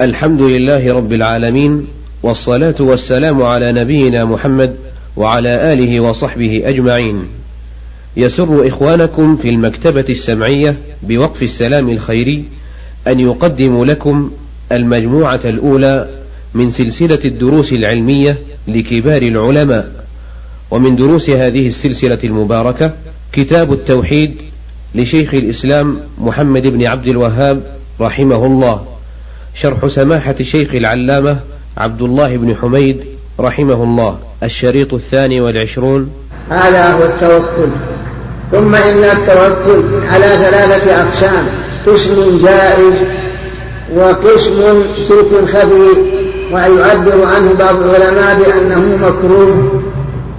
الحمد لله رب العالمين والصلاة والسلام على نبينا محمد وعلى آله وصحبه أجمعين. يسر إخوانكم في المكتبة السمعية بوقف السلام الخيري أن يقدموا لكم المجموعة الأولى من سلسلة الدروس العلمية لكبار العلماء. ومن دروس هذه السلسلة المباركة كتاب التوحيد لشيخ الإسلام محمد بن عبد الوهاب رحمه الله. شرح سماحة الشيخ العلامة عبد الله بن حميد رحمه الله الشريط الثاني والعشرون. هذا هو التوكل. ثم إن التوكل على ثلاثة أقسام. قسم جائز وقسم شرك خفي ويعبر عنه بعض العلماء بأنه مكروه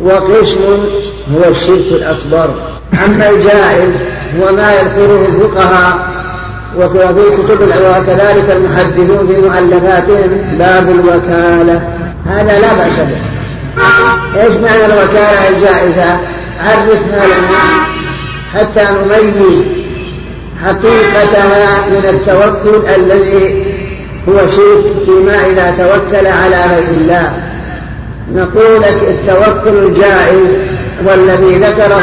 وقسم هو الشرك الأكبر. أما الجائز هو ما يذكره الفقهاء وفي كتب وكذلك المحدثون في مؤلفاتهم باب الوكالة. هذا لا بأس به. إيش معنى الوكالة الجائزة؟ عرفها لنا حتى نميز حقيقتها من التوكل الذي هو شرك فيما إذا توكل على غير الله. نقول التوكل الجائز والذي ذكره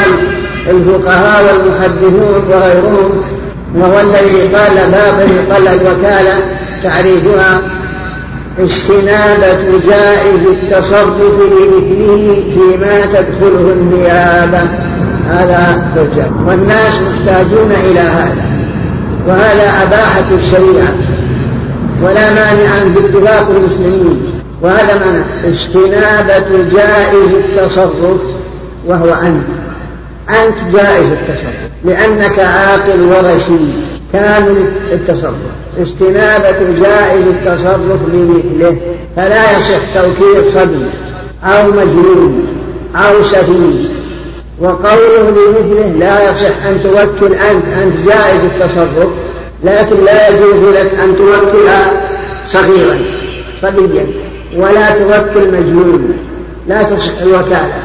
الفقهاء والمحدثون وغيرهم وهو الذي قال بابه قال الوكالة تعريفها استنابة جائز التصرف بمثله فيما تدخله النيابة. هذا حجة. والناس محتاجون إلى هذا. وهذا أباحة الشريعة. ولا مانع باتفاق المسلمين. وهذا معنى استنابة جائز التصرف وهو أنت أنت جائز التصرف لأنك عاقل ورشيد كامل التصرف. استنابة جائز التصرف بمثله فلا يصح توكيل صبي أو مجنون أو سفيه وقوله بمثله لا يصح أن توكل أنت أنت جائز التصرف لكن لا يجوز لك أن توكل صغيرا صبيا. ولا توكل مجنون لا تصح الوكالة.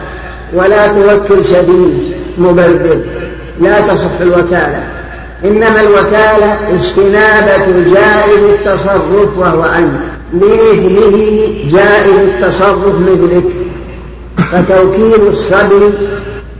ولا توكل شديد. مبذر لا تصح الوكالة. إنما الوكالة استنابة جائز التصرف وهو أنت لمثله جائز التصرف مثلك. فتوكيل الصبي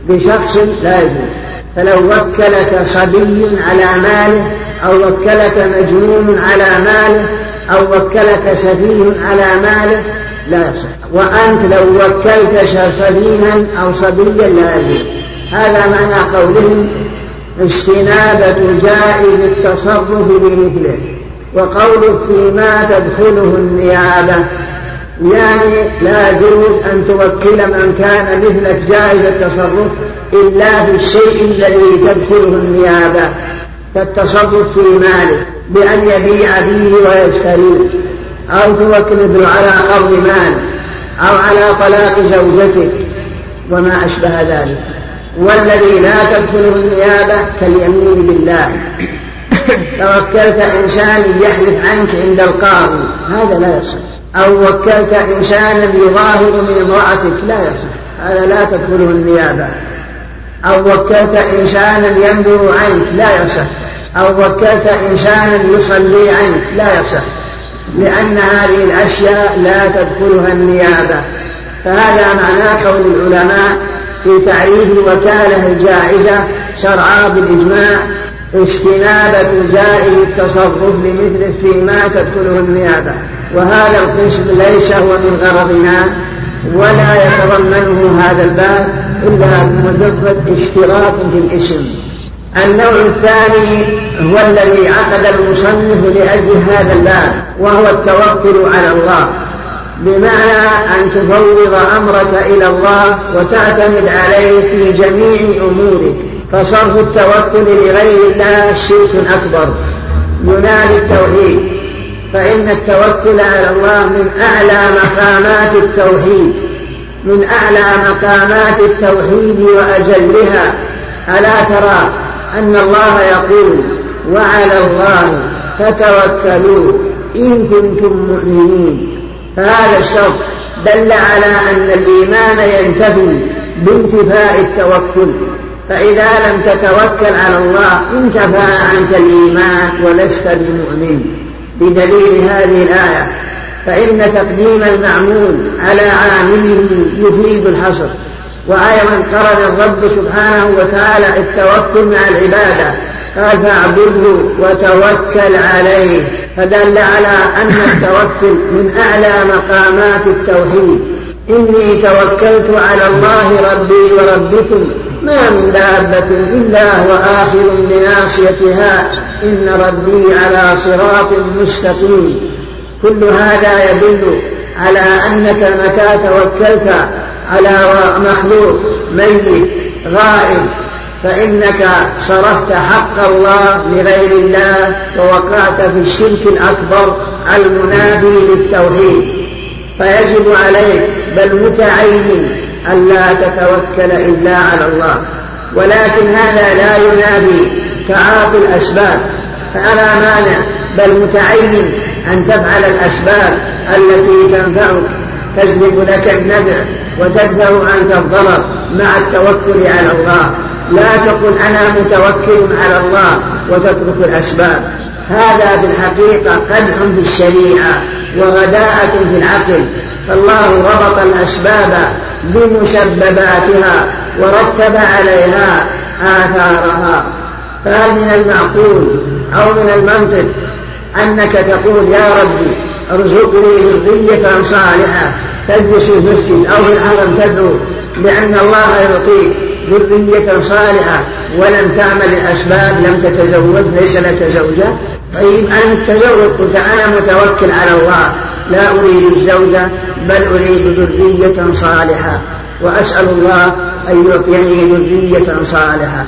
بشخص لا يجوز. فلو وكلك صبي على ماله أو وكلك مجنون على ماله أو وكلك سفيه على ماله لا يصح. وأنت لو وكلت سفيها أو صبيا لا يجوز. هذا معنى قولهم استنابة جائز التصرف بمثله وقولك فيما تدخله النيابة يعني لا يجوز أن توكل من كان مثلك جائز التصرف إلا في الشيء الذي تدخله النيابة كالتصرف في ماله بأن يبيع فيه ويشتريه أو توكل على قرض مال أو على طلاق زوجتك وما أشبه ذلك. والذي لا تدخله النيابة كاليمين بالله توكلت إنسان يحلف عنك عند القاضي. هذا لا يصح. أو وكلت إنسانا يظاهر من امرأتك. لا يصح. هذا لا تدخله النيابة. أو وكلت إنسانا ينظر عنك. لا يصح. أو وكلت إنسانا يصلي عنك. لا يصح. لأن هذه الأشياء لا تدخلها النيابة. فهذا معنى قول العلماء في تعريف الوكالة الجائزة شرعا بالإجماع استنابة جائز التصرف لمثله فيما تدخله النيابة وهذا القسم ليس هو من غرضنا ولا يتضمنه هذا الباب إلا بمجرد اشتراك في الاسم. النوع الثاني هو الذي عقد المصنف لأجل هذا الباب وهو التوكل على الله. بمعنى أن تفوض أمرك إلى الله وتعتمد عليه في جميع أمورك. فصرف التوكل لغير الله شرك أكبر. ينادي التوحيد. فإن التوكل على الله من أعلى مقامات التوحيد. من أعلى مقامات التوحيد وأجلها. ألا ترى أن الله يقول وعلى الله فتوكلوا إن كنتم مؤمنين فهذا الشرط دل على أن الإيمان ينتفي بانتفاء التوكل. فإذا لم تتوكل على الله انتفى عنك الإيمان ولست بمؤمن. بدليل هذه الآية فإن تقديم المعمول على عامله يفيد الحصر. وأيضا قرن الرب سبحانه وتعالى التوكل مع العبادة. فاعبده وتوكل عليه فدل على أن التوكل من أعلى مقامات التوحيد. إني توكلت على الله ربي وربكم ما من دابة إلا هو آخذ بناصيتها. إن ربي على صراط مستقيم. كل هذا يدل على أنك متى توكلت على مخلوق ميت غائب فإنك صرفت حق الله لغير الله ووقعت في الشرك الأكبر المنافي للتوحيد. فيجب عليك بل متعين ألا تتوكل إلا على الله. ولكن هذا لا ينافي تعاطي الأسباب. فألا مانع بل متعين أن تفعل الأسباب التي تنفعك. تجلب لك النفع وتدفع عنك الضرر مع التوكل على الله. لا تقل أنا متوكل على الله وتترك الأسباب. هذا في الحقيقة قدح في الشريعة وغداءة في العقل. فالله ربط الأسباب بمسبباتها ورتب عليها آثارها. فهل من المعقول أو من المنطق أنك تقول يا ربي ارزقني ذرية صالحة تجلس في المسجد أو في الحرم تدعو لأن الله يعطيك ذرية صالحة ولم تعمل الأسباب لم تتزوج ليس لك زوجة طيب أنا متزوج قلت أنا متوكل على الله. لا أريد الزوجة بل أريد ذرية صالحة. وأسأل الله أن يعطيني ذرية صالحة.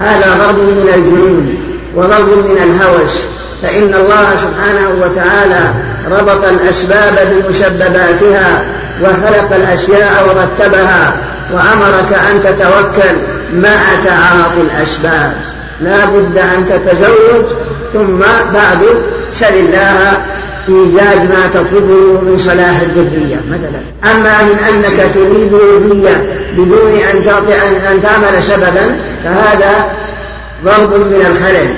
هذا ضرب من الجنون وضرب من الهوس. فإن الله سبحانه وتعالى ربط الأسباب بمسبباتها وخلق الأشياء ورتبها. وأمرك أن تتوكل مع تعاطي الأسباب. لا بد أن تتزوج ثم بعد سل الله إيجاد ما تطلبه من صلاح الذرية. مثلا أما من أنك تريد ذرية بدون أن تعطي أن تعمل سببا فهذا ضرب من الخلل.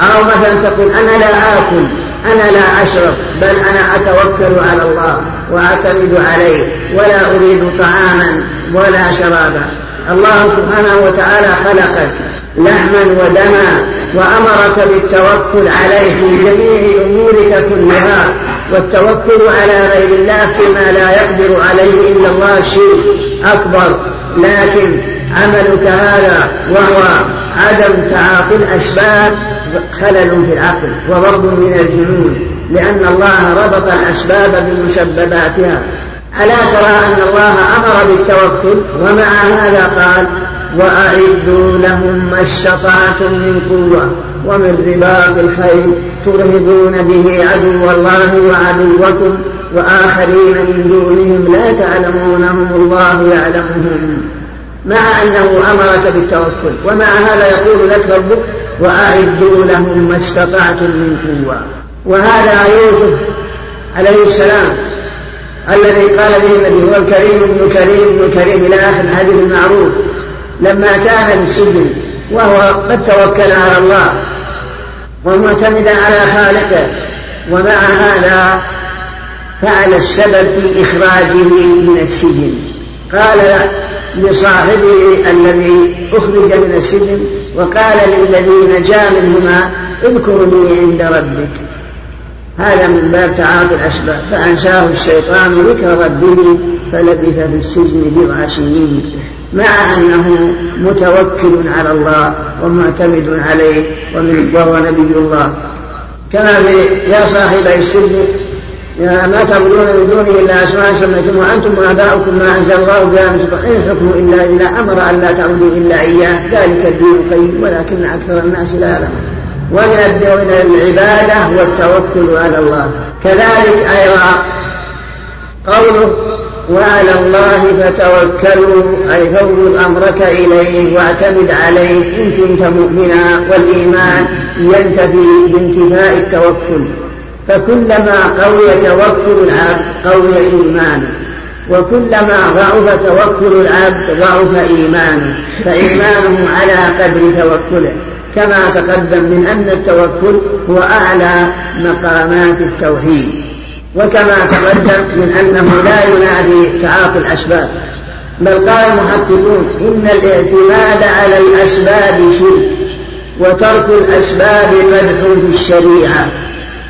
أو مثلا تقول أنا لا آكل أنا لا أشرب بل أنا أتوكل على الله. وأعتمد عليه ولا أريد طعاما ولا شرابا. الله سبحانه وتعالى خلقك لحما ودما وأمرك بالتوكل عليه في جميع أمورك كلها والتوكل على غير الله فيما لا يقدر عليه إلا الله شيء أكبر. لكن عملك هذا وهو عدم تعاطي الأسباب خلل في العقل وضرب من الجنون. لأن الله ربط الأسباب بمسبباتها. ألا ترى أن الله أمر بالتوكل؟ ومع هذا قال وأعدوا لهم ما استطعتم من قوة ومن رباط الخيل ترهبون به عدو الله وعدوكم وآخرين من دونهم لا تعلمونهم الله يعلمهم. مع أنه أمرك بالتوكل ومع هذا يقول لك ربك وأعدوا لهم ما استطعتم من قوة. وهذا يوسف عليه السلام الذي قال به النبي هو الكريم ابن كريم ابن كريم إلى آخر الحديث المعروف لما كان السجن وهو قد توكل على الله ومعتمدا على خالقه ومع هذا فعل السبب في إخراجه من السجن. قال لصاحبه الذي أخرج من السجن وقال للذي نجا منهما اذكرني عند ربك. هذا من باب تعاطي الأسباب. فأنساه الشيطان ذكر ربه فلبث في السجن بضع سنين. مع أنه متوكل على الله ومعتمد عليه ومن وهو نبي الله. كما في يا صاحبي السجن يا ما تعبدون من دونه إلا أسماء سميتم وأنتم واباؤكم ما أنزل الله بها من سلطان. إن الحكم الا لله أمر أن لا تعبدوا إلا إياه. ذلك الدين القيم ولكن أكثر الناس لا يعلمون. ومن من العبادة والتوكل على الله. كذلك أيضا قوله وعلى الله فتوكلوا أي فوض أمرك إليه واعتمد عليه. إن كنت مؤمنا والإيمان ينتفي بانتفاء التوكل. فكلما قوي توكل العبد قوي إيمانه. وكلما ضعف توكل العبد ضعف إيمانه. فإيمانه على قدر توكله. كما تقدم من أن التوكل هو أعلى مقامات التوحيد. وكما تقدم من أنه لا ينادي تعاطي الأسباب. بل قال المحققون إن الاعتماد على الأسباب شرك وترك الأسباب قدح في الشريعة.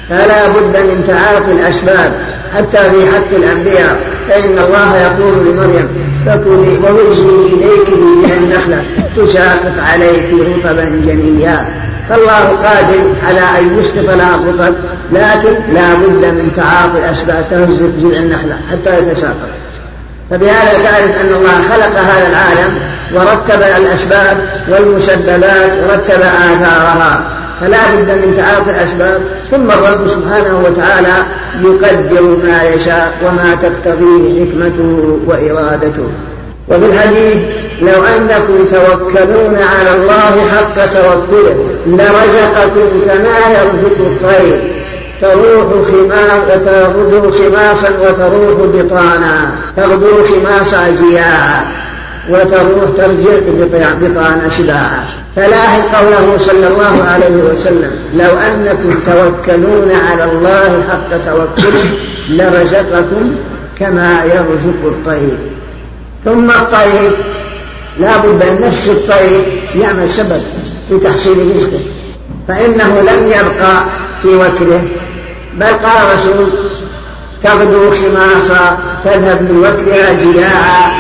فلا بد من تعاطي الأسباب. حتى في حق الأنبياء فإن الله يقول لمريم فكلي ووجهي إليك بجهة النخلة تساقط عليك رطبا جنيا فالله قادر على أن يسقط لها الرطب لكن لا بد من تعاطي الأسباب تهز جذع النخلة حتى يتساقط فبهذا تعرف أن الله خلق هذا العالم ورتب الأسباب والمسببات ورتب آثارها. فلا بد من تعاطي الأسباب. ثم الرب سبحانه وتعالى يقدر ما يشاء وما تقتضيه حكمته وإرادته. وفي الحديث لو أنكم توكلون على الله حق توكله لرزقكم كما يرزق الطير. تروح خماس وتغدو خماصا وتروح بطانا. تغدو خماصا جياعا وتروح ترجع بطانا شباعا فلاحظ قوله صلى الله عليه وسلم لو أنكم توكلون على الله حق توكله لرزقكم كما يرزق الطير. ثم الطير لا بد أن نفس الطير يعمل سبب في تحصيل رزقه فإنه لم يبقى في وكره بل قال الرسول تغدو خماصا تذهب من وكرها جياعا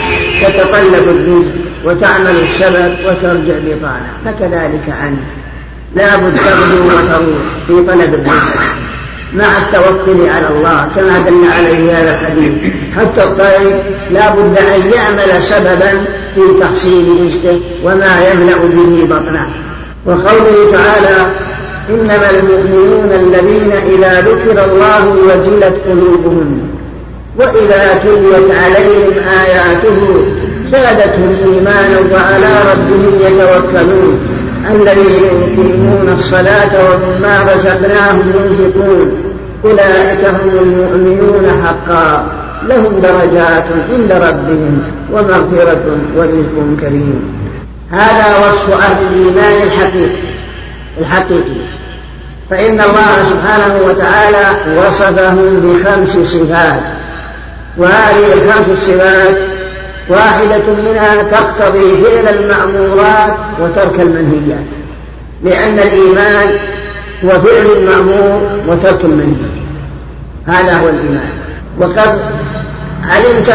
تتطلب الرزق. وتعمل السبب وترجع بطانا فكذلك أنت. لابد تغدو وتروح في طلب الرزق مع التوكل على الله كما دل عليه هذا الحديث. حتى الطير لا بد أن يعمل سببا في تحصيل رزقه وما يملأ به بطنه. وقوله تعالى إنما المؤمنون الذين إذا ذكر الله وجلت قلوبهم وإذا تليت عليهم آياته زادتهم إيمانا وعلى ربهم يتوكلون الذين يقيمون الصلاة ومما رزقناهم ينفقون. أولئك هم المؤمنون حقا. لهم درجات عند ربهم ومغفرة ورزق كريم. هذا وصف أهل الإيمان الحقيقي. الحقيقي. فإن الله سبحانه وتعالى وصفهم بخمس صفات. وهذه الخمس صفات واحدة منها تقتضي فعل المأمورات وترك المنهيات لأن الإيمان هو فعل المأمور وترك المنهي. هذا هو الإيمان. وقد علمت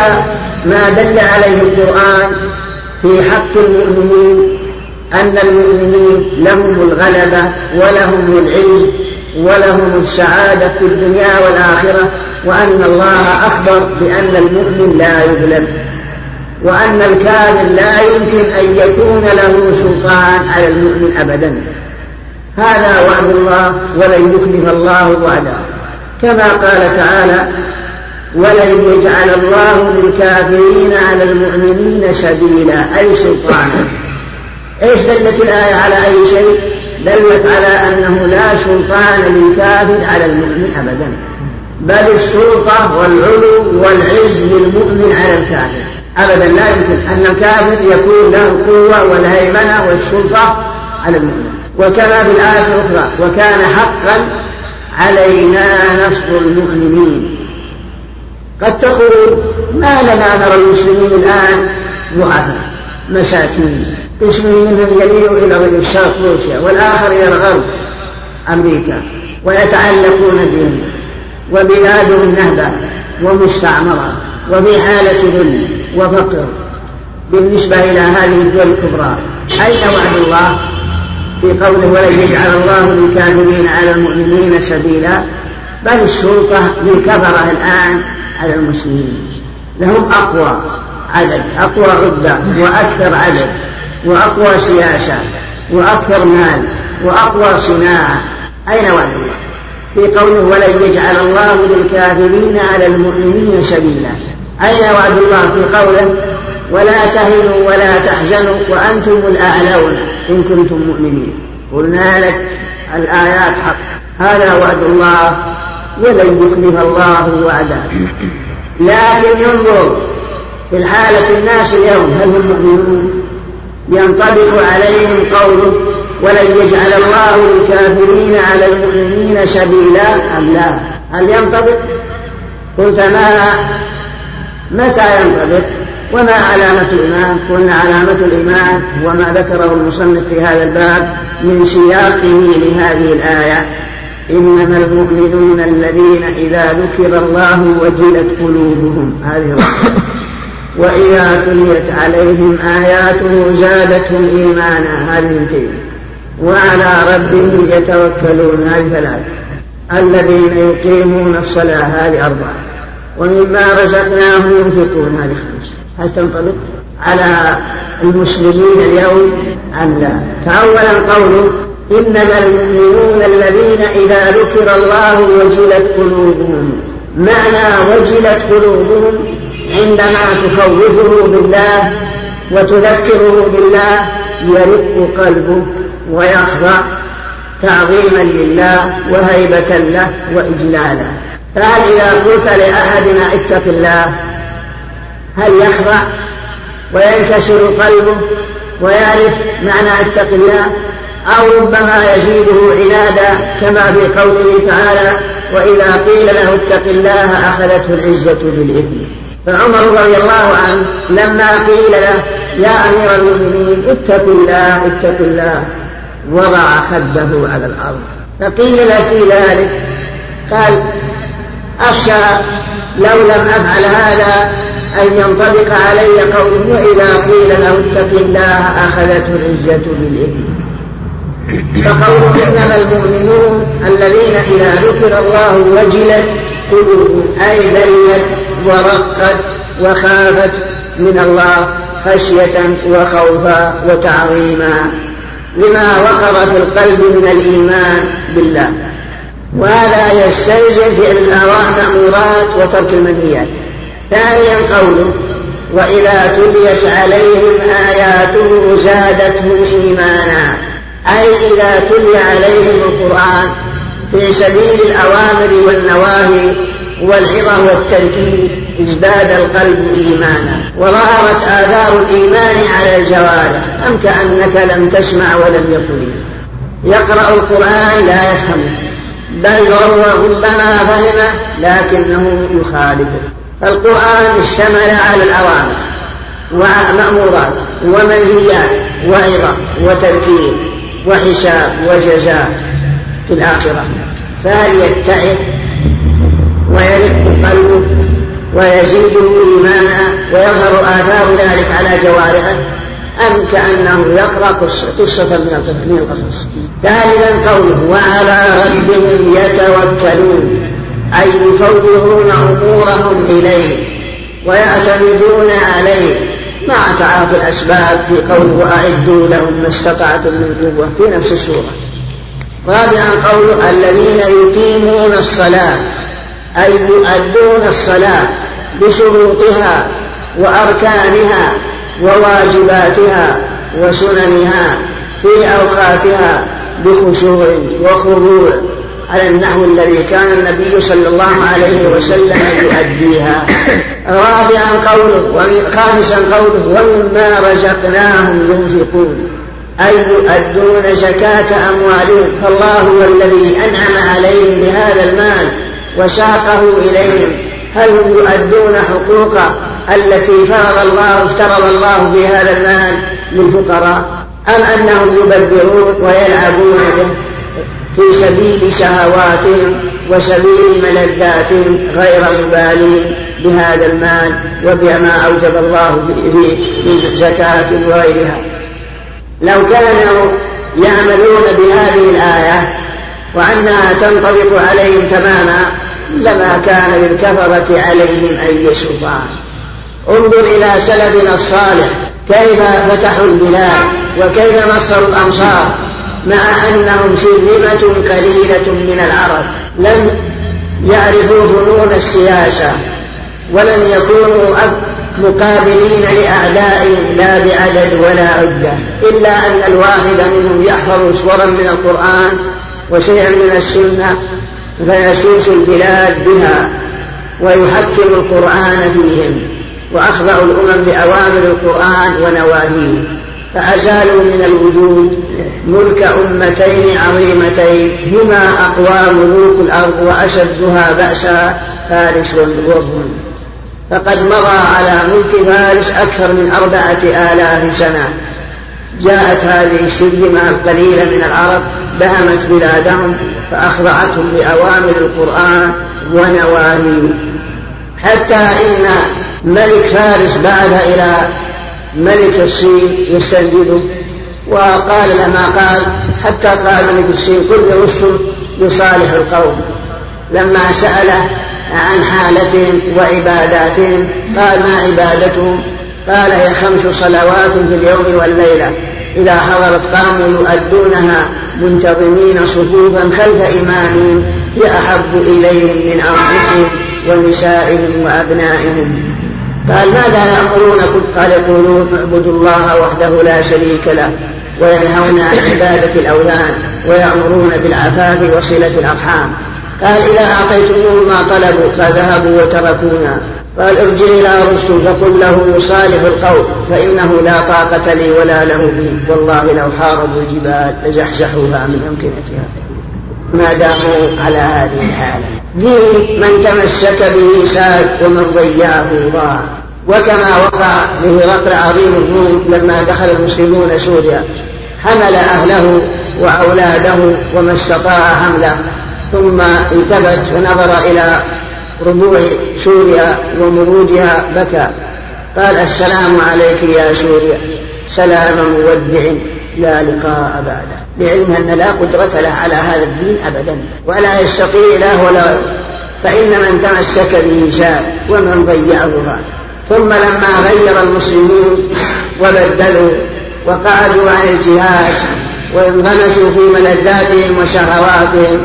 ما دل عليه القرآن في حق المؤمنين أن المؤمنين لهم الغلبة ولهم العز ولهم السعادة في الدنيا والآخرة وأن الله أخبر بأن المؤمن لا يغلب وأن الكافر لا يمكن أن يكون له سلطان على المؤمن أبدا. هذا وعد الله ولن يخلف الله وعده كما قال تعالى ولن يجعل الله للكافرين على المؤمنين سبيلا. أي سلطانا إيش دلت الآية على أي شيء؟ دلت على أنه لا سلطان للكافر على المؤمن أبدا. بل السلطة والعلو والعز للمؤمن على الكافر. أبدا لا يمكن أن الكافر يكون له القوة والهيمنة والسلطة على المؤمن. وكما في الآية الأخرى وكان حقا علينا نصر المؤمنين. قد تقول ما لنا نرى المسلمين الآن ضعفاء مساكين قسم منهم يميل إلى الشرق روسيا والآخر إلى الغرب أمريكا ويتعلقون بهم وبلادهم نهبة ومستعمرة وفي حالة ذل وفقر بالنسبة إلى هذه الدول الكبرى. أين وعد الله؟ في قوله ولن يجعل الله للكافرين على المؤمنين سبيلا بل السلطة للكفرة الآن على المسلمين. لهم أقوى عدد أقوى عدة وأكثر عدد وأقوى سياسة وأكثر مال وأقوى صناعة. أين وعد الله؟ في قوله ولن يجعل الله للكافرين على المؤمنين سبيلا أين وعد الله في قوله ولا تهنوا ولا تحزنوا وأنتم الأعلون إن كنتم مؤمنين. قلنا لك الآيات حق. هذا وعد الله ولن يخلف الله وعده. لكن ينظر في الحالة الناس اليوم هل هم مؤمنون؟ ينطبق عليهم قوله ولن يجعل الله للكافرين على المؤمنين سبيلا أم لا؟ هل ينطبق؟ قلت ما متى ينطبق وما علامة الإيمان قلنا علامة الإيمان وما ذكره المصنف في هذا الباب من سياقه لهذه الآية. إنما المؤمنون الذين إذا ذكر الله وجلت قلوبهم. هذه وإذا تليت عليهم آياته زادتهم إيمانا. هذه اثنتين وعلى ربهم يتوكلون. هذه ثلاث الذين يقيمون الصلاة. هذه أربعة. ومما رزقناهم ينفقون. هذه خمسة. هل تنطبق على المسلمين اليوم أم لا؟ فأولا قوله إنما المؤمنون الذين إذا ذكر الله وجلت قلوبهم. معنى وجلت قلوبهم عندما تخوفه بالله وتذكره بالله يرق قلبه ويخضع تعظيما لله وهيبة له وإجلالا فهل إذا قلت لأحدنا اتق الله هل يخضع وينكسر قلبه ويعرف معنى اتق الله أو ربما يزيده عنادا كما في قوله تعالى وإذا قيل له اتق الله أخذته العزة بالإثم فعمر رضي الله عنه لما قيل له يا أمير المؤمنين اتقوا الله اتقوا الله وضع خده على الأرض. فقيل في ذلك قال أخشى لو لم أفعل هذا أن ينطبق علي قوله وإذا قيل له اتق الله أخذته العزة بالإثم. فقوله إنما المؤمنون الذين إذا ذكر الله وجلت قلوبهم أي ذلت ورقت وخافت من الله خشية وخوفا وتعظيما لما وقر في القلب من الإيمان بالله. وهذا يستلزم فعل المأمورات وترك المنهيات ثانيا قوله وإذا تليت عليهم آياته زادتهم إيمانا. أي إذا تلي عليهم القرآن في سبيل الأوامر والنواهي والعظة والتركيب ازداد القلب إيمانا. وظهرت آثار الإيمان على الجوارح أم كأنك لم تسمع ولم يكن يقرأ القرآن لا يفهمه. بل هو ربما فهمه لكنه يخالفه القرآن اشتمل على الأوامر ومأمورات ومنهيات وعظة وتذكير وحساب وجزاء في الآخرة. فهل يتعظ ويرق قلبه ويزيده إيمانا ويظهر آثار ذلك على جوارحه. أم كأنه يقرأ قصة من القصص. ثالثا قوله وعلى ربهم يتوكلون. أي يفوضون أمورهم إليه ويعتمدون عليه. مع تعاطي الأسباب في قوله وأعدوا لهم ما استطعتم من قوة في نفس السورة. رابعا قوله الذين يقيمون الصلاة. أي يؤدون الصلاة بشروطها وأركانها. وواجباتها وسننها في أوقاتها بخشوع وخضوع على النحو الذي كان النبي صلى الله عليه وسلم يؤديها. رابعا قوله خامسا قوله ومما رزقناهم ينفقون. أي يؤدون زكاة أموالهم. فالله هو الذي أنعم عليهم بهذا المال وساقه إليهم. هل هم يؤدون حقوق التي فرض الله افترض الله في هذا المال للفقراء أم أنهم يبذرون ويلعبون به في سبيل شهواتهم وسبيل ملذاتهم غير مبالين بهذا المال وبما أوجب الله فيه من زكاة وغيرها؟ لو كانوا يعملون بهذه الآية وأنها تنطبق عليهم تماما لما كان للكفرة عليهم أي سلطان انظر إلى سلفنا الصالح كيف فتحوا البلاد وكيف نصروا الأمصار مع أنهم شرذمة قليلة من العرب. لم يعرفوا فنون السياسة ولم يكونوا مقابلين لأعدائهم لا بعدد ولا عدة. إلا أن الواحد منهم يحفظ سورا من القرآن وشيئا من السنة فيسوس البلاد بها ويحكم القرآن فيهم وأخضع الأمم بأوامر القرآن ونواهيه. فأزالوا من الوجود ملك أمتين عظيمتين هما أقوى ملوك الأرض وأشدها بأسا فارس والروم فقد مضى على ملك فارس أكثر من أربعة آلاف سنة. جاءت هذه الشرذمة القليلة من العرب دهمت بلادهم فأخضعتهم بأوامر القرآن ونواهيه. حتى إن ملك فارس بعث إلى ملك الصين يستنجده وقال لما قال؟ حتى قال ملك الصين كل رسل لصالح القوم. لما سأله عن حالتهم وعباداتهم قال ما عبادتهم؟ قال هي خمس صلوات في اليوم والليلة. إذا حضرت قاموا يؤدونها منتظمين صفوفا خلف إمامهم هي أحب إليهم من أنفسهم ونسائهم وأبنائهم. قال ماذا يأمرونكم قال يقولون اعبدوا الله وحده لا شريك له وينهون عن عبادة الأوثان ويأمرون بالعفاف وصلة الأرحام. قال إذا أعطيتموه ما طلبوا فذهبوا وتركونا. قال ارجع إلى رسل فقل له صالح القول فإنه لا طاقة لي ولا له بي والله لو حاربوا الجبال لزحزحوها من أمكنتها. ما داموا على هذه الحالة. دين من تمسك به ساد ومن ضيعه ضاع وكما وقع بهرقل عظيم الروم لما دخل المسلمون سوريا. حمل أهله وأولاده وما استطاع حمله. ثم التفت ونظر إلى ربوع سوريا ومروجها بكى. قال السلام عليك يا سوريا. سلام مودع لا لقاء بعده بعلم أن لا قدرة له على هذا الدين أبدا. ولا يستطيع له ولا فإن من تمسك به شاء ومن ضيعه ضاع ثم لما غير المسلمين وبدلوا وقعدوا عن الجهاد وانغمسوا في ملذاتهم وشهواتهم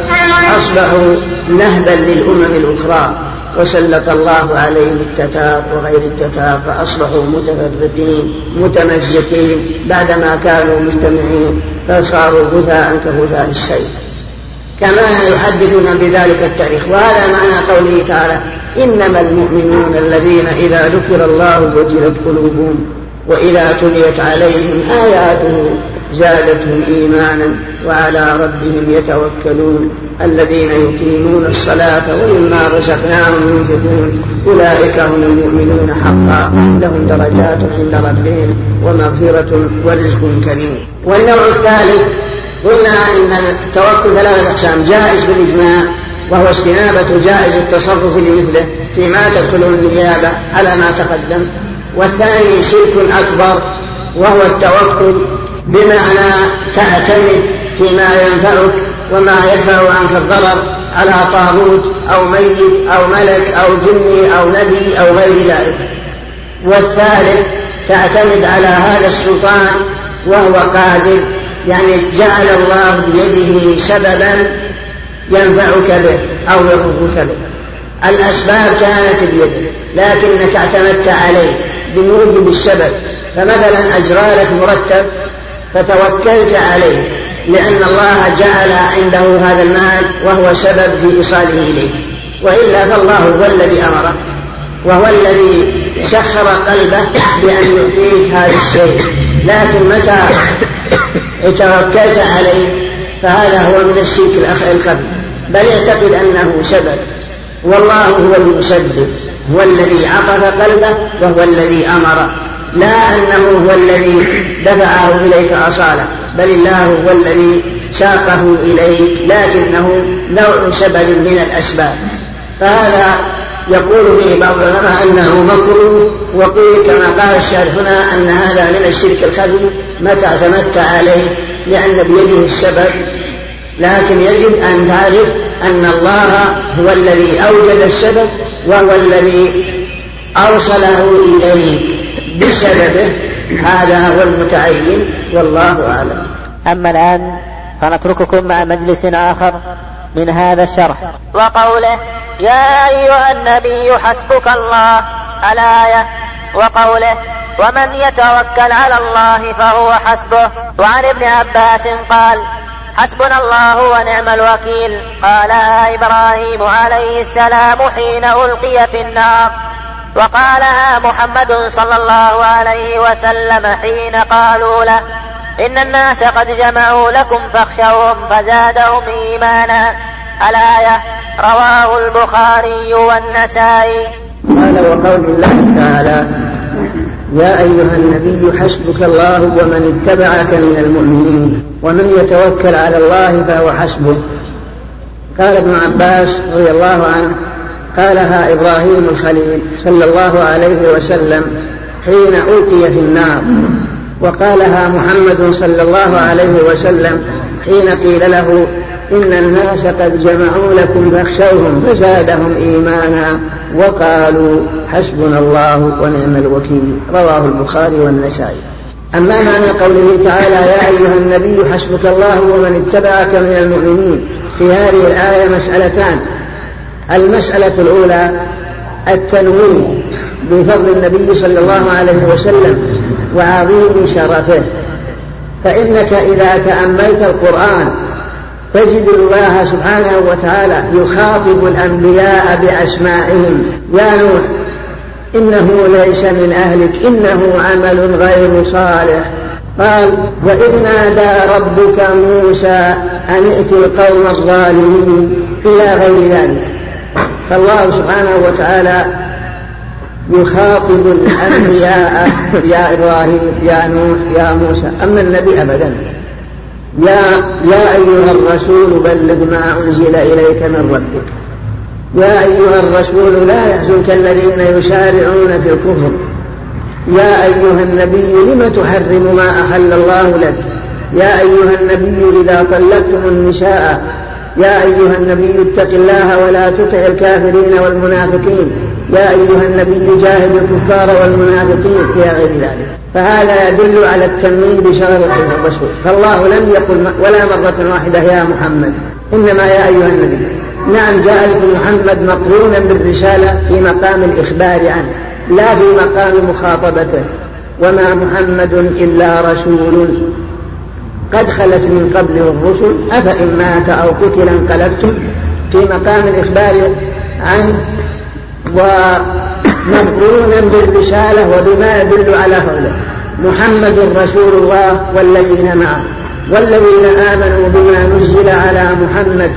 أصبحوا نهبا للأمم الأخرى وسلط الله عليهم التتار وغير التتار فأصبحوا متفرقين متمزقين بعدما كانوا مجتمعين فصاروا غثاء كغثاء السيل كما يحدثون بذلك التاريخ. وهذا معنى قوله تعالى إنما المؤمنون الذين إذا ذكر الله وجلت قلوبهم وإذا تليت عليهم آياته زادتهم إيمانا وعلى ربهم يتوكلون الذين يقيمون الصلاة ومما رزقناهم ينفقون أولئك هم المؤمنون حقا لهم درجات عند ربهم ومغفرة ورزق كريم والنوع الثالث قلنا إن التوكل ثلاثة أقسام جائز بالإجماع وهو استنابة جائز التصرف لمثله فيما تدخله النيابة على ما تقدم والثاني شرك أكبر وهو التوكل بمعنى تعتمد فيما ينفعك وما يدفع عنك الضرر على طاغوت أو ميت أو ملك أو جني أو نبي أو غير ذلك. والثالث تعتمد على هذا السلطان وهو قادر يعني جعل الله بيده سببا ينفعك به أو يضرك به. الأسباب كانت بيده لكنك اعتمدت عليه بموجب السبب. فمثلا أجرى لك مرتب فتوكلت عليه لأن الله جعل عنده هذا المال وهو سبب في إيصاله إليك وإلا فالله هو الذي أمره وهو الذي سخر قلبه بأن يعطيك هذا الشيء. لكن متى توكلت عليه؟ فهذا هو من الشرك الخفي بل اعتقد أنه سبب. والله هو المسبب هو الذي عطف قلبه وهو الذي أمر لا أنه هو الذي دفعه إليك أصالة بل الله هو الذي ساقه إليك لكنه نوع سبب من الأسباب. فهذا يقول به بعض العلماء أنه مكروه وقيل كما قال الشارح هنا أن هذا من الشرك الخفي متى تمتع عليه لأن بيده السبب. لكن يجب أن تعرف أن الله هو الذي أوجد السبب وهو الذي أرسله إليك. بسببه هذا هو المتعين والله أعلم. أما الآن فنترككم مع مجلس آخر من هذا الشرح. وقوله يا أيها النبي حسبك الله الآية. وقوله ومن يتوكل على الله فهو حسبه. وعن ابن عباس قال حسبنا الله ونعم الوكيل. قالها إبراهيم عليه السلام حين ألقي في النار. وقالها محمد صلى الله عليه وسلم حين قالوا له إن الناس قد جمعوا لكم فاخشوهم فزادهم إيمانا. الآية رواه البخاري والنسائي. قال وقول الله تعالى يا أيها النبي حسبك الله ومن اتبعك من المؤمنين ومن يتوكل على الله فهو حسبه. قال ابن عباس رضي الله عنه قالها إبراهيم الخليل صلى الله عليه وسلم حين ألقي في النار. وقالها محمد صلى الله عليه وسلم حين قيل له إن الناس قد جمعوا لكم فاخشوهم فزادهم إيمانا. وقالوا حسبنا الله ونعم الوكيل. رواه البخاري والنسائي. أما معنى قوله تعالى يا أيها النبي حسبك الله ومن اتبعك من المؤمنين. في هذه الآية مسألتان. المسألة الأولى التنويه بفضل النبي صلى الله عليه وسلم وعظيم شرفه. فإنك إذا تأملت القرآن تجد الله سبحانه وتعالى يخاطب الأنبياء بأسمائهم. يا نوح إنه ليس من أهلك إنه عمل غير صالح. قال وإذ نادى ربك موسى أن ائت القوم الظالمين إلى غير ذلك. فالله سبحانه وتعالى يخاطب الأنبياء يا إبراهيم يا نوح يا موسى. أما النبي أبدا. يا يا أيها الرسول بلغ ما أنزل إليك من ربك. يا أيها الرسول لا يحزنك الذين يسارعون في الكفر. يا أيها النبي لم تحرم ما أحل الله لك؟ يا أيها النبي إذا طلقتم النساء يا أيها النبي اتق الله ولا تطع الكافرين والمنافقين. يا أيها النبي جاهد الكفار والمنافقين إلى غير ذلك. فهذا يدل على التنميم بشرف الرسول. فالله لم يقل ولا مرة واحدة يا محمد. إنما يا أيها النبي. نعم جاء محمد مقرونا بالرسالة في مقام الإخبار عنه لا في مقام مخاطبته. وما محمد إلا رسول. قد خلت من قبله الرسل أفإن مات أو قتل انقلبتم؟ في مقام الإخبار عنه ومقرونا بالرسالة وبما يدل على فضله محمد رسول الله والذين معه. والذين آمنوا بما نزل على محمد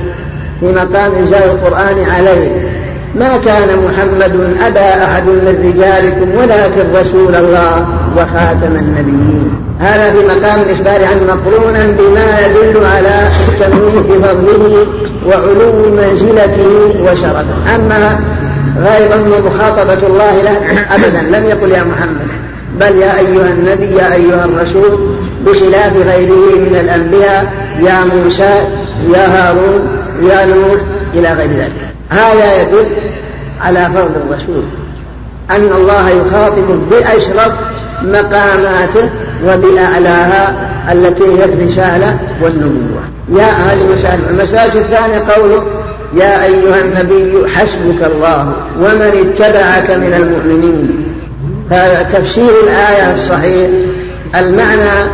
في مقام إنزال القرآن عليه. ما كان محمد أبا أحد من رجالكم ولكن رسول الله وخاتم النبيين. هذا في مقام الإخبار عن مقرونا بما يدل على التنويه بفضله وعلو منزلته وشرفه. أما غير مخاطبة الله له أبدا لم يقل يا محمد بل يا أيها النبي يا أيها الرسول بخلاف غيره من الأنبياء يا موسى يا هارون يا نوح إلى غير ذلك. هذا يدل على فضل الرسول أن الله يخاطب بأشرف مقاماته وبأعلاها التي هي الرسالة والنبوة. يا هذه مسألة المسألة الثانية قوله يا أيها النبي حسبك الله ومن اتبعك من المؤمنين. هذا تفسير الآية الصحيح. المعنى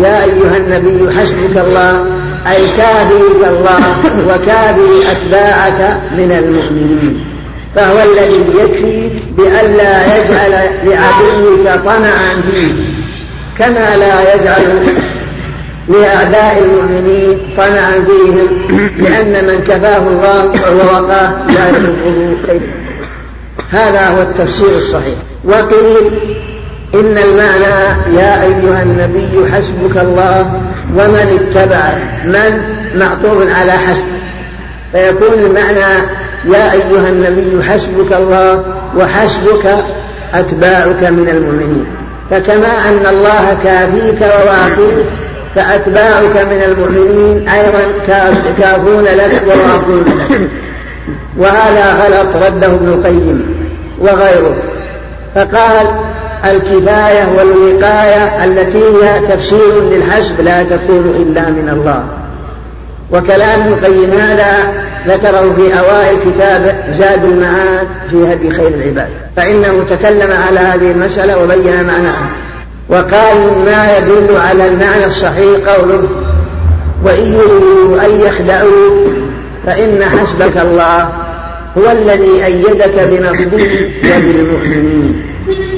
يا أيها النبي حسبك الله أي كافيك الله وكافي أتباعك من المؤمنين. فهو الذي يكفيك بألا يجعل لعدوك طمعا فيك. كما لا يجعل لأعداء المؤمنين طمعا فيهم لأن من كفاه الله ووقاه لا يضره هذا هو التفسير الصحيح. وقيل إن المعنى يا أيها النبي حسبك الله ومن اتبعك من؟ معطوف على حسب. فيكون المعنى يا أيها النبي حسبك الله وحسبك أتباعك من المؤمنين. فكما أن الله كافيك وواقيك فأتباعك من المؤمنين أيضا كافون لك وواقون لك. وهذا غلط رده ابن القيم وغيره. فقال الكفاية والوقاية التي هي تفسير للحسب لا تكون إلا من الله. وكلام ابن القيم هذا ذكره في أوائل كتابه زاد المعاد في هدي خير العباد. فإنه تكلم على هذه المسألة وبين معناها وقال مما يدل على المعنى الصحيح قوله وإن يريدوا أن يخدعوك فإن حسبك الله هو الذي أيدك بنصره وبالمؤمنين.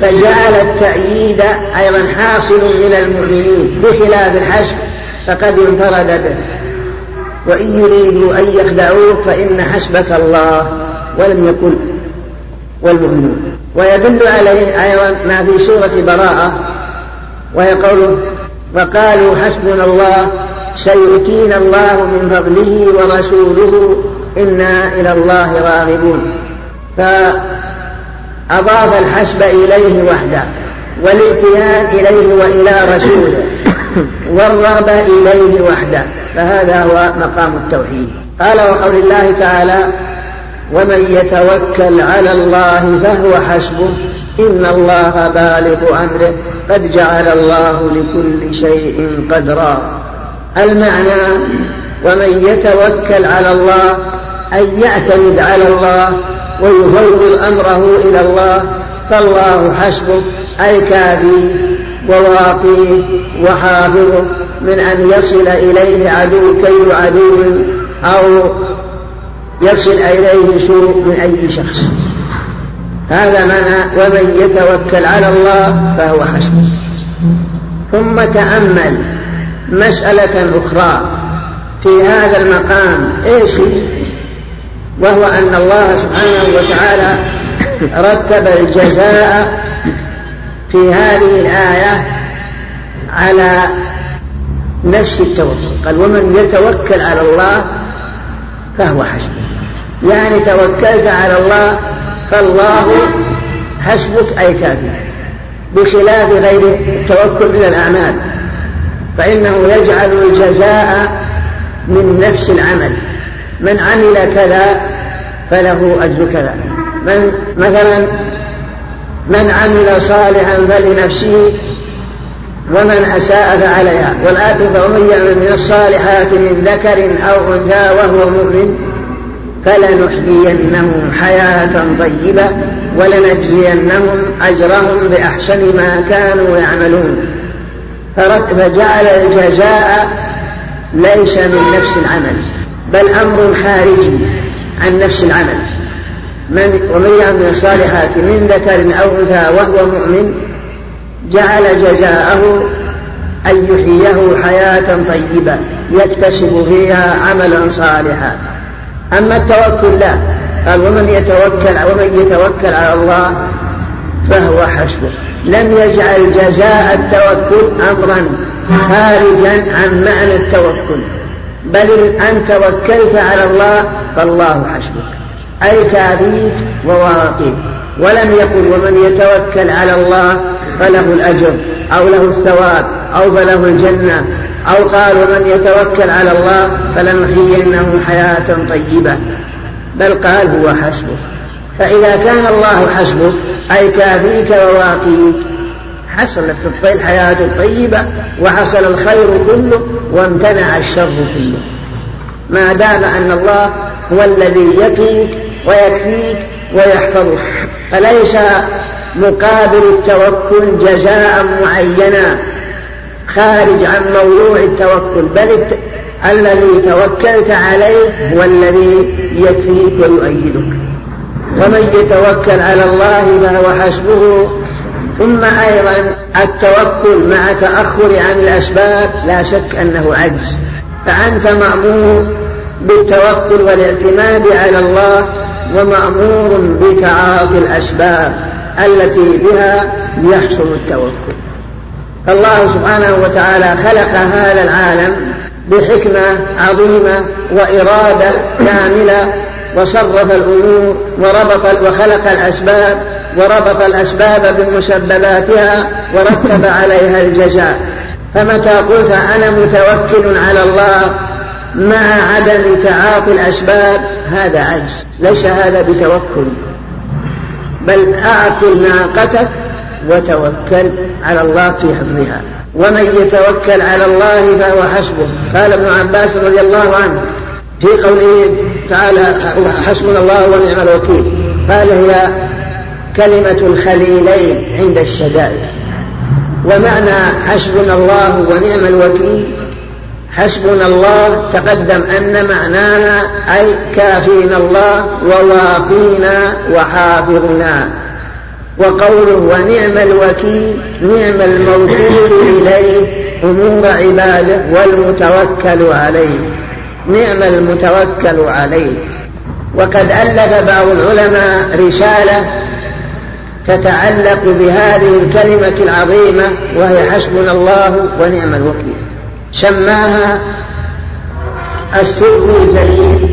فجعل التأييد أيضا حاصل من المؤمنين بخلاف الحشد فقد انفرد به. وإن يريدوا أن يخدعوك فإن حسبك الله ولم يقل والمؤمنون. ويدل عليه أيضا ما في سورة براءة وهي قوله وقالوا حسبنا الله سيؤتينا الله من فضله ورسوله إنا إلى الله راغبون. فأضاف الحسب إليه وحده والاتيان إليه وإلى رسوله. والرغبة إليه وحده. فهذا هو مقام التوحيد. قال وقول الله تعالى ومن يتوكل على الله فهو حسبه. إن الله بالغ أمره. قد جعل الله لكل شيء قدرا. المعنى ومن يتوكل على الله أن يعتمد على الله ويفوض أمره إلى الله فالله حسبه. أي كافيه وواقيه وحافظه من أن يصل إليه عدو كي عدو أو يصل إليه سوء من أي شخص. هذا معنى ومن يتوكل على الله فهو حسبه. ثم تأمل مسألة أخرى في هذا المقام إيش؟ وهو أن الله سبحانه وتعالى رتب الجزاء في هذه الآية على نفس التوكل. قال ومن يتوكل على الله فهو حسبه. يعني توكلت على الله فالله حسبك أي كافي بخلاف غير التوكل من الأعمال. فإنه يجعل الجزاء من نفس العمل. من عمل كذا فله أجر كذا. من مثلا من عمل صالحا فلنفسه ومن أساء فعليها. والآية فمن يعمل من الصالحات من ذكر أو أنثى وهو مؤمن فلنحيينهم حياة طيبة ولنجزينهم أجرهم بأحسن ما كانوا يعملون. فجعل الجزاء ليس من نفس العمل بل أمر خارجي عن نفس العمل. من ومن يعمل الصالحات من ذكر أو أنثى وهو مؤمن جعل جزاءه أن يحييه حياة طيبة يكتسب فيها عملا صالحا. أما التوكل لا. قال ومن يتوكل ومن يتوكل على الله فهو حسبه. لم يجعل جزاء التوكل أمرا خارجا عن معنى التوكل. بل أن توكلت على الله فالله حسبك. أي كافيك وواقيك ولم يقل ومن يتوكل على الله فله الأجر أو له الثواب أو فله الجنة أو قال ومن يتوكل على الله فلنحيينه حياة طيبة. بل قال هو حسبه فإذا كان الله حسبك أي كافيك وواقيك حصلت الحياة الطيبة وحصل الخير كله وامتنع الشر كله. ما دام أن الله هو الذي يقيك ويكفيك ويحفظك. فليس مقابل التوكل جزاء معينا؟ خارج عن موضوع التوكل بل الذي توكلت عليه هو الذي يكفيك ويؤيدك. ومن يتوكل على الله فهو حسبه. ثم أيضا التوكل مع تأخر عن الأسباب لا شك أنه عجز. فأنت مأمور بالتوكل والاعتماد على الله ومأمور بتعاطي الأسباب التي بها يحصل التوكل. الله سبحانه وتعالى خلق هذا العالم بحكمة عظيمة وإرادة كاملة وصرف الأمور وربط وخلق الأسباب وربط الأسباب بمسبباتها ورتب عليها الجزاء. فمتى قلت أنا متوكل على الله مع عدم تعاطي الأسباب هذا عجز. ليس هذا بتوكل. بل أعقل ناقتك وتوكل على الله في حفظها. ومن يتوكل على الله فهو حسبه. قال ابن عباس رضي الله عنه في قوله تعالى حسبنا الله ونعم الوكيل. قال هي كلمة الخليلين عند الشدائد. ومعنى حسبنا الله ونعم الوكيل حسبنا الله تقدم أن معناها أي كافينا الله وواقينا وحافظنا. وقوله ونعم الوكيل نعم الموكول إليه أمور عباده والمتوكل عليه. نعم المتوكل عليه. وقد ألف بعض العلماء رسالة تتعلق بهذه الكلمة العظيمة وهي حسبنا الله ونعم الوكيل. سماها السر الجليل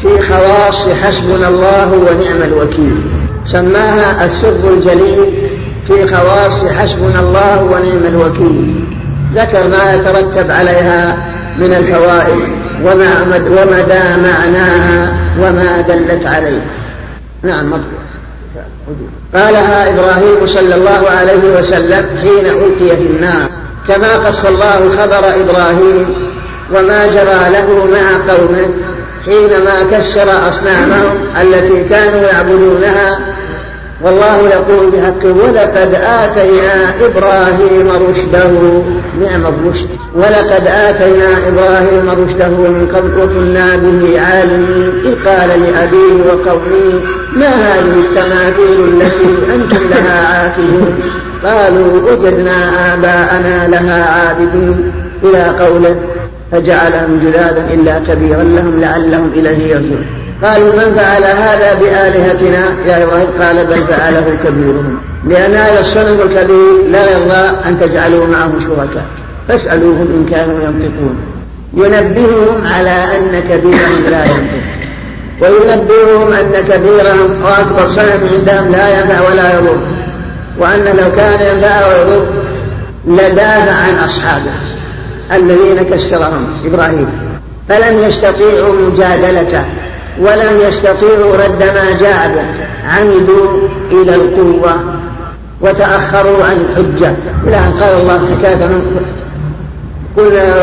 في خواص حسبنا الله ونعم الوكيل. سماها السر الجليل في خواص حسبنا الله ونعم الوكيل. ذكر ما يترتب عليها من الفوائد وما ومدى معناها وما دلت عليه. نعم قالها إبراهيم صلى الله عليه وسلم حين ألقي في النار كما قص الله خبر إبراهيم وما جرى له مع قومه حينما كسر أصنامهم التي كانوا يعبدونها والله يقول بحق ولقد آتينا إبراهيم رشده. نعم الرشد ولقد آتينا إبراهيم رشده من قبل وكنا به عالمين إذ قال لأبيه وقومه ما هذه التماثيل التي أنتم لها عاكفون؟ قالوا وجدنا آباءنا لها عابدين. إلى قوله فجعلهم جلادا إلا كبيرا لهم لعلهم إليه يرجعون. قالوا من فعل هذا بآلهتنا يا إبراهيم؟ قال بل فعله كبيرهم لأن هذا الصنم الكبير لا يرضى أن تجعلوا معه شركاء. فاسألوهم إن كانوا ينطقون. ينبههم على أن كبيرهم لا ينطق. وينبههم أن كبيرهم وأكبر صنم عندهم لا ينفع ولا يضر. وأن لو كان ينفع ويضر لدافع عن أصحابه الذين كسرهم إبراهيم. فلم يستطيعوا مجادلته ولم يستطيعوا رد ما جاء به عمدوا إلى القوة وتأخروا عن الحجة. إلى أن قال الله حكاية قلنا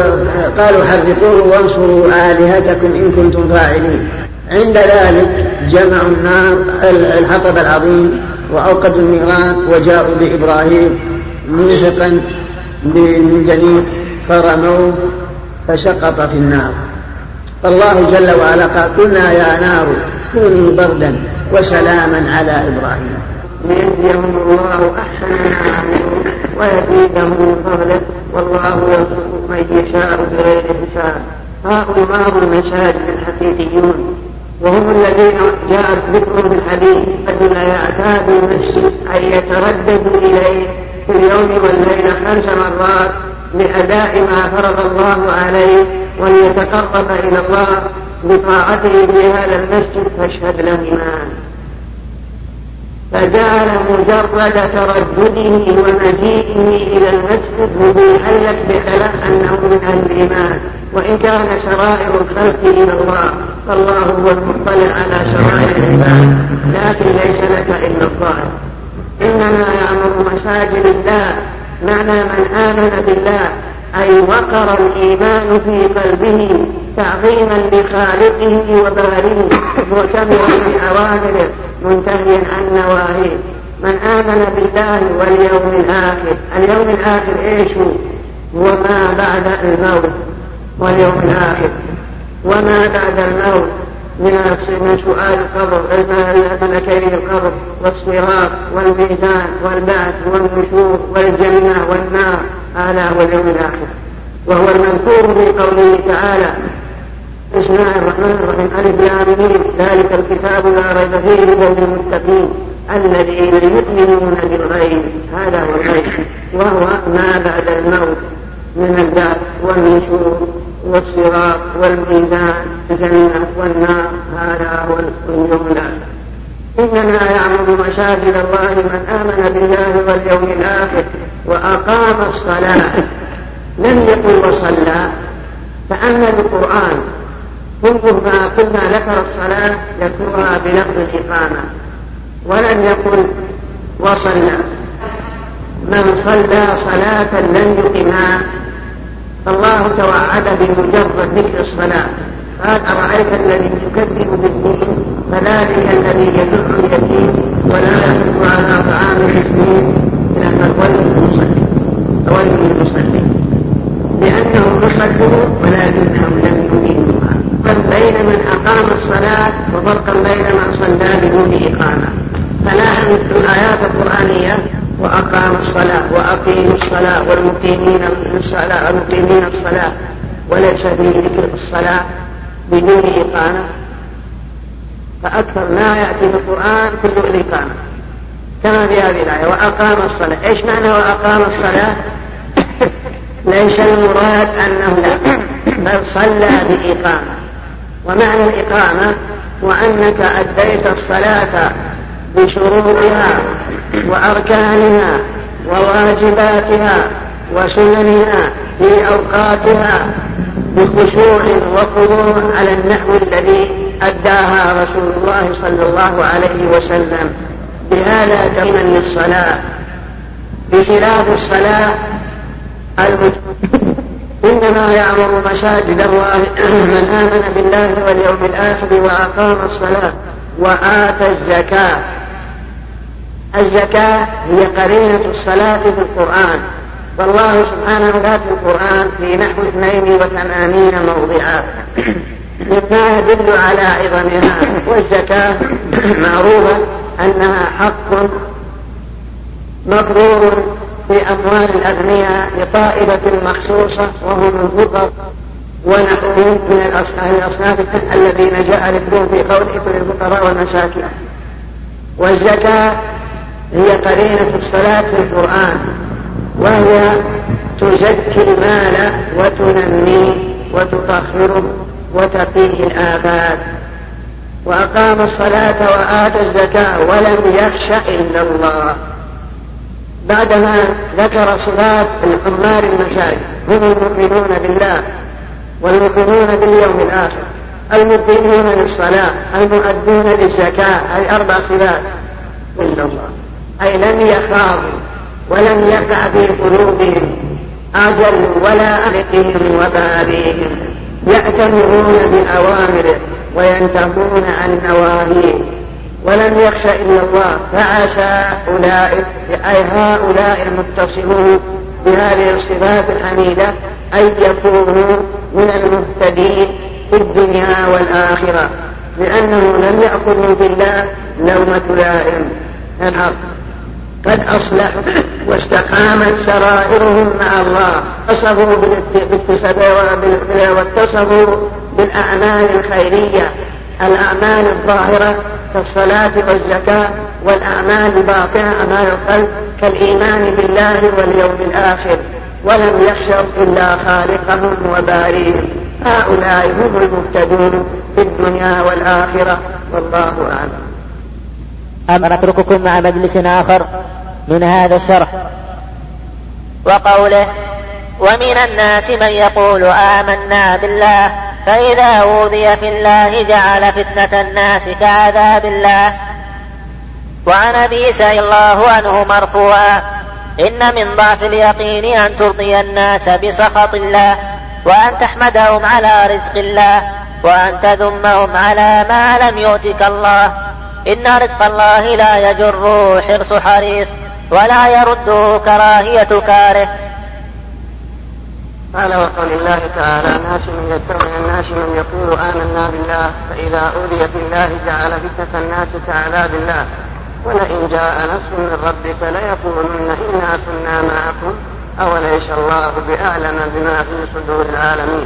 قالوا حرقوه وانصروا آلهتكم إن كنتم فاعلين. عند ذلك جمعوا النار الحطب العظيم وأوقدوا النيران وجاءوا بإبراهيم موثقا بالجنين فرموه فسقط في النار. فالله جل وعلا قال قلنا يا نار كوني بردا وسلاما على إبراهيم. ليجزيهم الله أحسن ما عملوا ويزيدهم من فضله والله يرزق من يشاء بغير حساب. هؤلاء المساجد الحقيقيون وهم الذين جاءت ذكرهم الحديث الذين يعتادوا المسجد أن يترددوا إليه في اليوم والليلة خمس مرات لأداء ما فرض الله عليه وليتقرب إلى الله بطاعته في هذا المسجد فاشهد لهما فجعل مجرد تردده ومجيئه إلى المسجد مبيحا لك بخلاف أنه من أهل الإيمان. وإن كان شرائع الخلق إلى الله فالله هو المطلع على شرائع العباد لكن ليس لك إلا الظاهر إنما يأمر مساجد الله معنى من آمن بالله أي وقر الإيمان في قلبه تعظيما لخالقه وبارئه معتبرا بأوامره منتهيا عن نواهيه. من آمن بالله واليوم الآخر اليوم الآخر إيش هو؟ وما بعد الموت. واليوم الآخر. وما بعد الموت. من من سؤال القبر ملكي القبر والصراط والميزان والبعث والنشور والجنة والنار هذا هو اليوم الآخر. وهو المذكور في قوله تعالى بسم الله الرحمن الرحيم. ألف لام ذلك الكتاب لا ريب فيه هدى للمتقين الذين يؤمنون بالغيب هذا هو الغيب. وهو ما بعد الموت من البعث والنشور. والصراط والميزان الجنة والنار هذا هو اليوم إنما يعمر مساجد الله من آمن بالله واليوم الآخر وأقام الصلاة. لم يقل وصلى فأما القرآن كل ما كنا ذكر الصلاة يذكرها بلفظ الإقامة. ولم يقل وصلى. من صلى صلاة لم يقمها فالله توعد بمجرد ذكر الصلاة. قال أرأيت الذي يكذب بالدين؟ فذلك الذي يدع اليتيم ولا يحب على طعام المسكين. إلى الويل للمصلي الويل للمصلي لأنه نص أدركوه ولكنهم لم يقيموها بين من أقام الصلاة وفرقا بين من صلى بدون إقامة. فلاحظ الآيات القرآنية وأقام الصلاة وأقيموا الصلاة والمقيمين الصلاة المقيمين الصلاة. وليس في ذكر الصلاة بدون إقامة. فأكثر ما يأتي في القرآن كله الإقامة. كما في هذه الآية وأقام الصلاة. إيش معنى وأقام الصلاة؟ ليس المراد أنه لا بل صلى بإقامة. ومعنى الإقامة وأنك أديت الصلاة بشروطها وأركانها وواجباتها وسننها في أوقاتها بخشوع وخضوع على النحو الذي أداها رسول الله صلى الله عليه وسلم. بهذا تمن للصلاة بخلاف الصلاة إنما يعمر مساجد الله. من آمن بالله واليوم الآخر وأقام الصلاة وآتى الزكاة. الزكاة هي قرينة الصلاة في القرآن. والله سبحانه ذات القرآن في نحو اثنين وثمانين موضعا. مما يدل على عظمها. والزكاة معروفة أنها حق مفروض في أموال الأغنياء لطائفة مخصوصة وهم الفقر ونحوهم من الأصناف الذين جاء ذكرهم في قوله للفقراء والمساكين. والزكاة هي قرينة الصلاة في القرآن وهي تزكي المال وتنميه وتطهره وتقيه الآباد. وأقام الصلاة وآتى الزكاة ولم يخش إلا الله. بعدما ذكر صفات العمار المساجد هم المؤمنون بالله والمؤمنون باليوم الآخر المقيمون للصلاة المؤدون للزكاة أي أربع صفات. إلا الله. أي لم يخافوا ولم يقع في قلوبهم أجل ولا ألقهم وبابهم يأتمرون بأوامره وينتهون عن نواهيه ولم يخش إلا الله. فعسى أولئك أي هؤلاء المتصفون بهذه الصفات الحميدة أن يكونوا من المهتدين في الدنيا والآخرة. لأنه لم يأخذوا بالله لومة لائم. الحق. قد أصلحوا واستقامت سرائرهم مع الله. اتصفوا واتصفوا بالأعمال الخيرية. الأعمال الظاهرة كالصلاة والزكاة والأعمال الباطنة أعمال القلب كالإيمان بالله واليوم الآخر. ولم يخشوا إلا خالقهم وباريهم. هؤلاء هم المهتدون في الدنيا والآخرة. والله أعلم. أم نترككم مع مجلس آخر من هذا الشرح؟ وقوله ومن الناس من يقول آمنا بالله فإذا أوذي في الله جعل فتنة الناس كعذاب الله. وعن أبي سعي الله عنه مرفوعا إن من ضعف اليقين أن ترضي الناس بسخط الله وأن تحمدهم على رزق الله وأن تذمهم على ما لم يؤتك الله. إن رزق الله لا يجره حرص حريص ولا يرده كراهية كاره. قال وقول الله تعالى ناس من يتبع الناس من يقول آمنا بالله فإذا أوذي في الله جعل فتنة الناس كعذاب الله. ولئن جاء نصر من ربك ليقولن إنا كنا معكم أوليس الله بأعلم بما في صدور العالمين.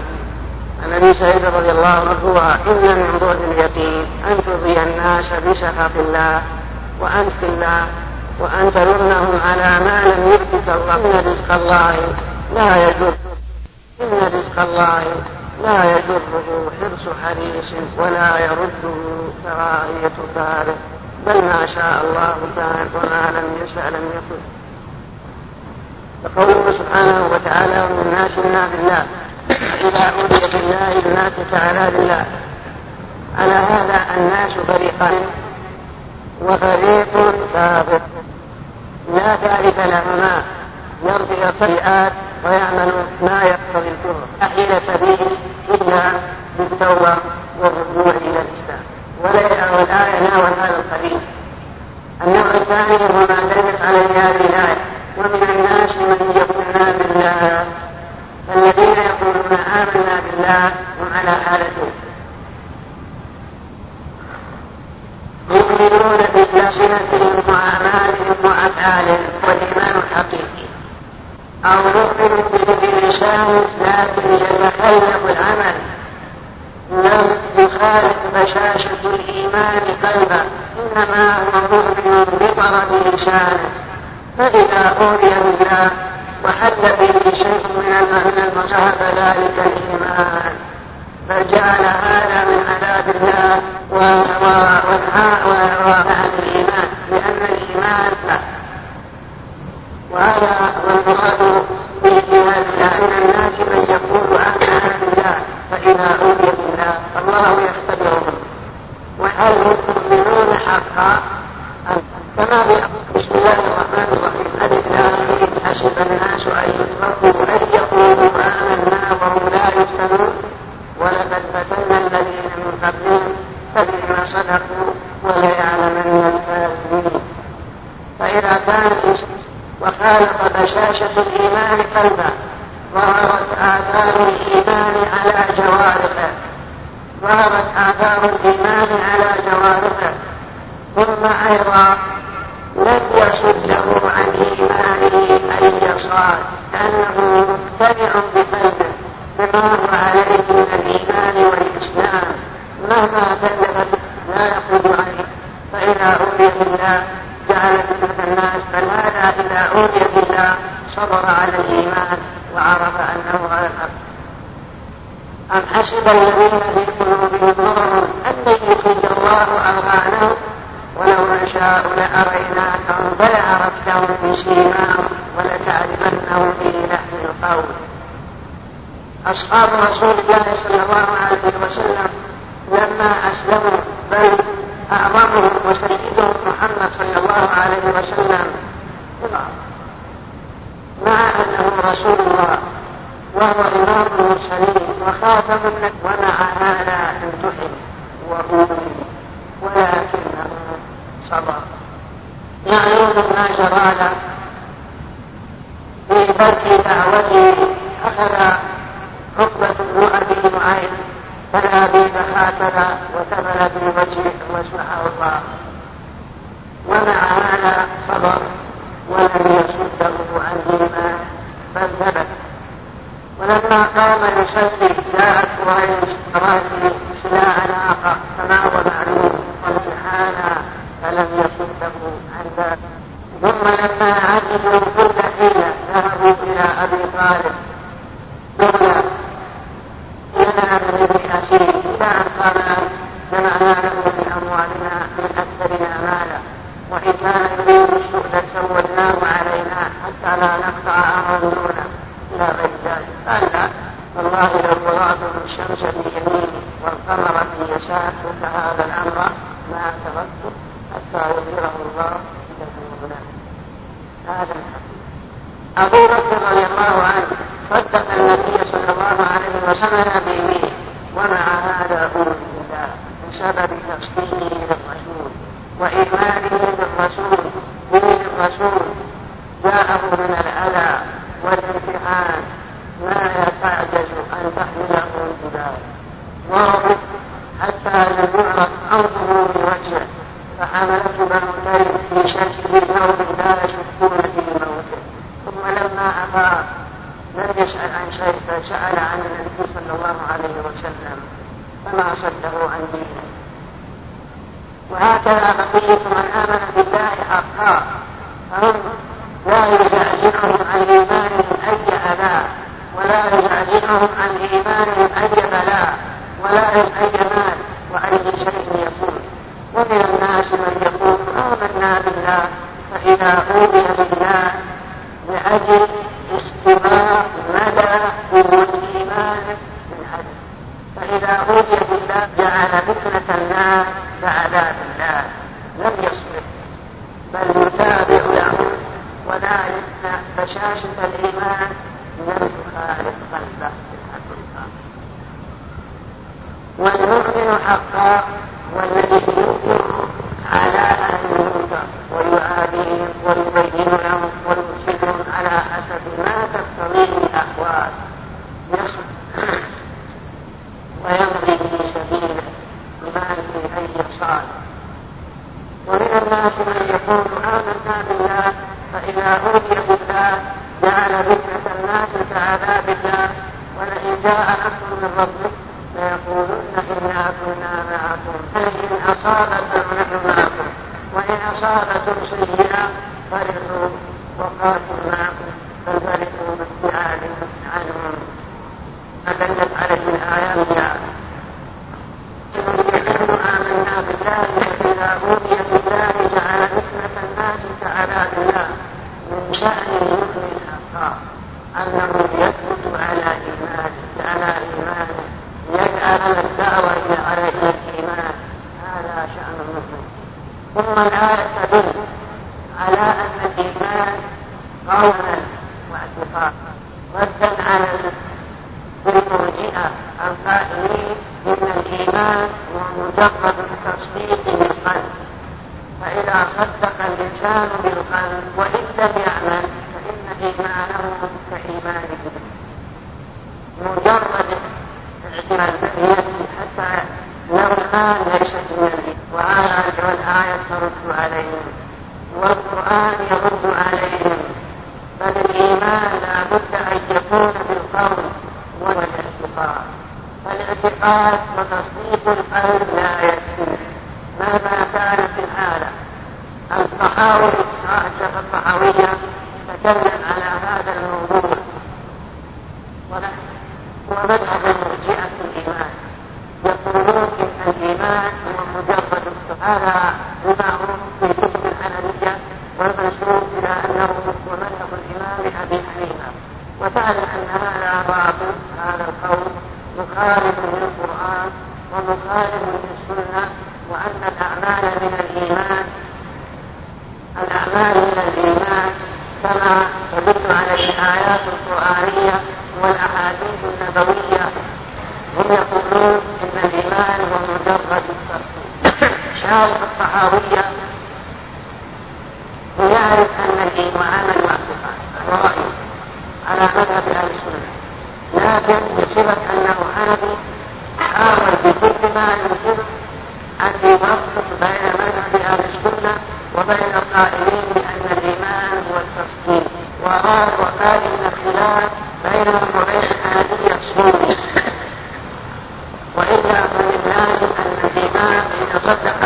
عن أبي سعيد رضي الله عنه ان من بعد اليقين أن ترضي الناس بسخط الله وان في الله وأن تذرنهم على ما لم يؤتك الله. إن رزق الله لا يجر إن رزق الله لا يجره حرص حريص ولا يرده كراهية فارغ بل ما شاء الله كان وما لم يشاء لم يكن. فقوله سبحانه وتعالى ومن الناس منا بالله. إذا أوذي بالله الناس تعالى بالله على هذا الناس فريقان وفريق كافر لا ثالث لهما. يرضي السيئات ويعمل ما يقتضي الكفر حيلة به إلا بالتوبة والرجوع إلى الإسلام. والآية ناول هذا الخبيث النوع الثاني هو ما دلت عليه هذه الآية ومن الناس من يقول بالله الذين هؤلاء هم على حالتين مؤمنون بصلتهم وأعمالهم وأفعالهم والإيمان الحقيقي. أو مؤمن به بلسانه لكن يتخلف العمل لم يخالف بشاشة الإيمان قلبه إنما هو مؤمن بطرف لسانه. فإذا أوذي بالله وحل به شيء من المصحف ذلك الإيمان. بل جعل هذا من عذاب الله ونهى الإيمان لأن الإيمان وهذا والمراد به لأن الناس من يقول آمنا بالله فإذا أوذي بالله الله يختبرهم. وهل هم مؤمنون حقا؟ كما بسم الله الرحمن الرحيم ألف حسب الناس أن يتركوا أن يقولوا آمنا وهم لا يفتنون ولقد فتنا الذين من قبلهم فبما صدقوا وليعلمن الكاذبين. فإذا كان وخالط بشاشة الإيمان قلبه ظهرت آثار الإيمان على جوارحه. ظهرت آثار الإيمان على جوارحه. ثم أيضا لم يصده عن إيمانه أي صاد كأنه مقتنع بقلبه بما هو عليه من الإيمان والإسلام. مهما كلف لا يخرج عنه فإذا أوذي بالله جعل فتنة الناس بل هذا إذا أوذي بالله صبر على الإيمان وعرف أنه على الحق. أم حسب الذين في قلوبهم مرض أن يخرج الله أرغانهم ولو نشاء لأريناكهم فلعرفتهم بسيماهم ولتعرفنهم في لحن القول. أصحاب رسول الله صلى الله عليه وسلم لما أسلموا بل أعظمهم وسيدهم محمد صلى الله عليه وسلم مع أنه رسول الله وهو إمام المرسلين وخاتم ومع هذا امتحن وأولي ولكنه صبر معلوم ما له. في ترك دعوته أخذ بن أبي معين فالأبي هكذا وكمل بالوجه واسمحه الله. ومع هذا صبر ولم يصده عن الإيمان بل ثبت. ولما قام يصلي جاءت قريش ناقة كما هو معلوم وامتحانا فلم يصده عن ذلك ثم لما عجبوا كل حيلة ذهبوا إلى أبي طالب. دولة لنا من أخيه إلى أن قال جمعنا له من أموالنا من أكثرنا مالا. وإن كان يريد السوء لسودناه علينا حتى لا نقطع أمرنا إلى غير ذلك. قال لا. والله لو وضعتم الشمس في يميني والقمر في يسار فهذا الأمر ما تركت حتى يظهره الله لدينا هذا الحق أبو بكر رضي الله عنه صدق النبي صلى الله عليه وسلم به ومع هذا أولي الله بسبب تصديقه للرسول وإيمانه بالرسول دين الرسول جاءه من الأذى والامتحان ما يتعجز أن تحمله الجبال وربط حتى لم يعرف أرضه بنو تيم في شكل نوم لا يشكون في موته ثم لما أفاق لم يسأل عن شيء فسأل عن النبي صلى الله عليه وسلم فما صده عن دينه وهكذا بقية من آمن بالله حقا فهم لا يزعزعهم عن إيمانهم أي أذى ولا يزعزعهم عن إيمانهم أي بلاء ولا أي مال وأي شيء الناس من يقول آمنا بالله فإذا أوذي بالله لأجل استماع مدى قوة إيمانه بالحدث فإذا أوذي بالله جعل فتنة الناس كعذاب الله لم يصبر. بل يتابع لهم وذلك بشاشة الإيمان لم تخالف قلبه. والمؤمن حقا والذي يهديهم ويهاديهم ويبين لهم ويرشدهم على حسب ما تقتضيه الأحوال ويمضي في سبيله بمال من أي صالح ومن الناس من يقول آمنا بالله فإذا أوذي بالله جعل فتنة الناس كعذاب الله ولئن جاء نصر من ربك ليقولن إنا كنا معكم. فإن أصابتهم نحن سارا تم سے لیا کر لو بکا ويعرف أن الإيمان المعتقد ورأي على مذهب أهل السنة. لكن بصفة أنه حنفي حاول بكل ما يمكن أن يوفق بين مذهب أهل السنة وبين القائلين بأن الإيمان هو التصديق وأراد وقال إن الخلاف بينهم وبين الحنفية الصوفي وإلا فمن لازم أن الإيمان إذا صدق